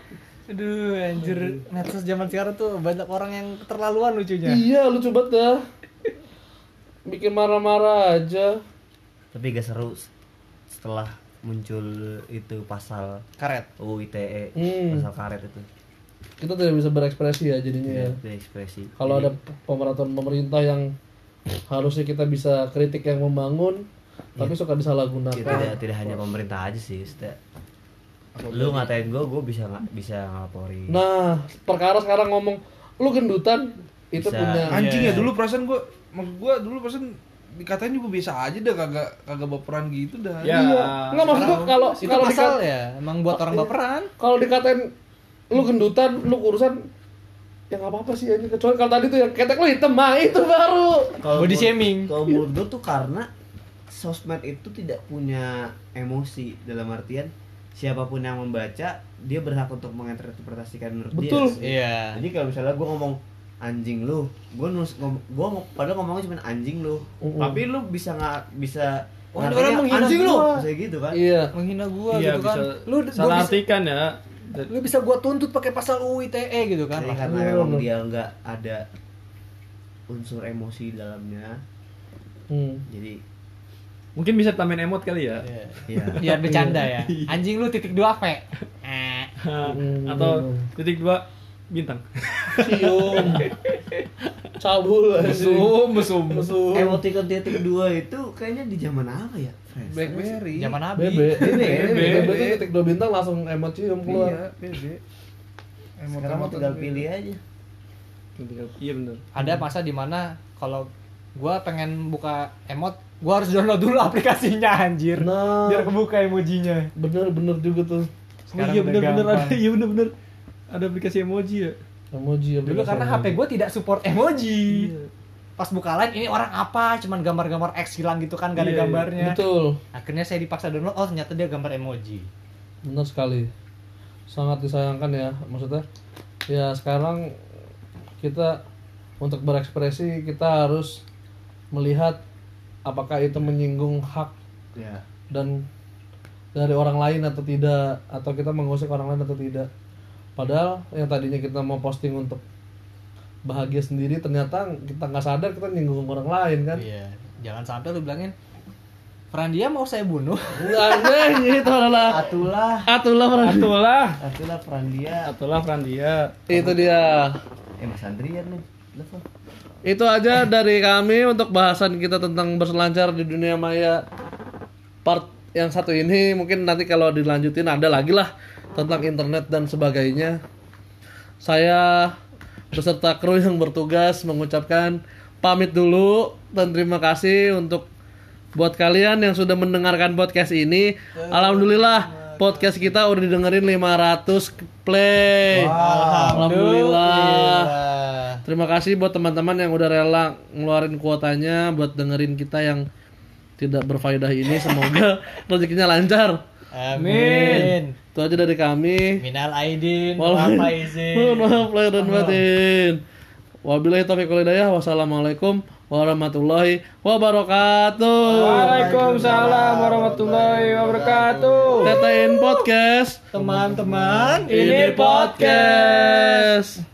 Aduh anjir medsos zaman sekarang tuh banyak orang yang keterlaluan lucunya. Iya, lucu banget dah. Bikin marah-marah aja. Tapi gak seru setelah muncul itu pasal Karet. UU ITE, Hmm. pasal karet itu. Kita tidak bisa berekspresi ya jadinya ya. Itu ekspresi. Kalau ada pemerintahan pemerintah yang harusnya kita bisa kritik yang membangun, tapi suka ya, disalahgunakan. tidak tidak hanya pemerintah aja sih, Ustaz. Lu ngatain gue, gue bisa nggak bisa ngelaporin. Nah, perkara sekarang ngomong lu gendutan itu Bisa. punya Anjing Iya. ya dulu perasaan gua maksud gua dulu perasaan dikatain juga biasa aja dah kagak kagak baperan gitu dah. Ya. Iya. Enggak maksud gua kalau Itu kalau dikat- ya emang buat orang baperan. kalau dikatain lu gendutan, lu kurusan ya nggak apa-apa sih anjing kecuali kalau tadi tuh yang ketek lu hitam mah itu baru Kalau Body shaming. Kalau menurut gue tuh karena sosmed itu tidak punya emosi dalam artian siapa pun yang membaca dia berhak untuk menginterpretasikan menurut Betul. dia. Iya. Jadi kalau misalnya gue ngomong anjing lu, gue nus gue mau padahal ngomongnya cuma anjing lu, Mm-mm. tapi lu bisa nggak bisa Oh, ngartinya, orang menghina anjing lu, gua." kayak gitu kan? iya Menghina gua Iya gitu kan. bisa. Lu gua salah bisa, artikan ya. Lu bisa gua tuntut pakai pasal UU ITE gitu kan. Jadi karena Iya, memang dia nggak ada unsur emosi dalamnya, Hmm. jadi Mungkin bisa tambahin emot kali ya. Iya. ya Biar bercanda ya. Anjing lu titik dua V. Eh. Hmm, Atau bener. titik dua bintang. cium cabul mesum mesum mesum Emoticon titik dua itu kayaknya di zaman apa ya? Blackberry. Zaman Nabi. bebe bebe Bebe. bebe tuh ketik dua bintang langsung emot cium Iya, keluar BB. Sekarang mah tinggal pilih aja. iya bener Ada masa di mana kalau gua pengen buka emot, gua harus download dulu aplikasinya anjir. Nah. Biar kebuka emojinya. bener bener juga tuh Sekarang oh iya bener bener ada iya bener bener ada aplikasi emoji ya emoji Dulu aplikasi karena emoji. HP gua tidak support emoji. Pas buka lain ini orang apa? Cuman gambar-gambar X hilang gitu kan, gak ada Iya, iya. gambarnya. betul Akhirnya saya dipaksa download, oh ternyata dia gambar emoji. benar sekali sangat disayangkan ya maksudnya ya sekarang kita untuk berekspresi kita harus melihat apakah itu menyinggung hak Ya. dan dari orang lain atau tidak atau kita mengusik orang lain atau tidak padahal yang tadinya kita mau posting untuk bahagia sendiri ternyata kita nggak sadar kita nyinggung orang lain kan Iya. Jangan sampai lu bilangin Frandia mau saya bunuh. Enggak, itu adalah Atulah, atulah Fran. atulah atulah Prandia. atulah Frandia itu dia Eh Mas Andrian nih. Telepon. Itu aja dari kami untuk bahasan kita tentang berselancar di dunia maya. Part yang satu ini mungkin nanti kalau dilanjutin ada lagi lah tentang internet dan sebagainya. Saya beserta kru yang bertugas mengucapkan pamit dulu dan terima kasih untuk buat kalian yang sudah mendengarkan podcast ini. Alhamdulillah podcast kita udah didengerin 500 play. Alhamdulillah. Terima kasih buat teman-teman yang udah rela ngeluarin kuotanya buat dengerin kita yang tidak berfaedah ini. Semoga rezekinya lancar. Amin. Itu aja dari kami. Minal aidin, wal faizin. Mohon maaf lahir dan batin. Wabillahi taufiq wal hidayah. Wassalamualaikum warahmatullahi wabarakatuh. Waalaikumsalam warahmatullahi wabarakatuh Tetein podcast. Teman-teman, Ini podcast.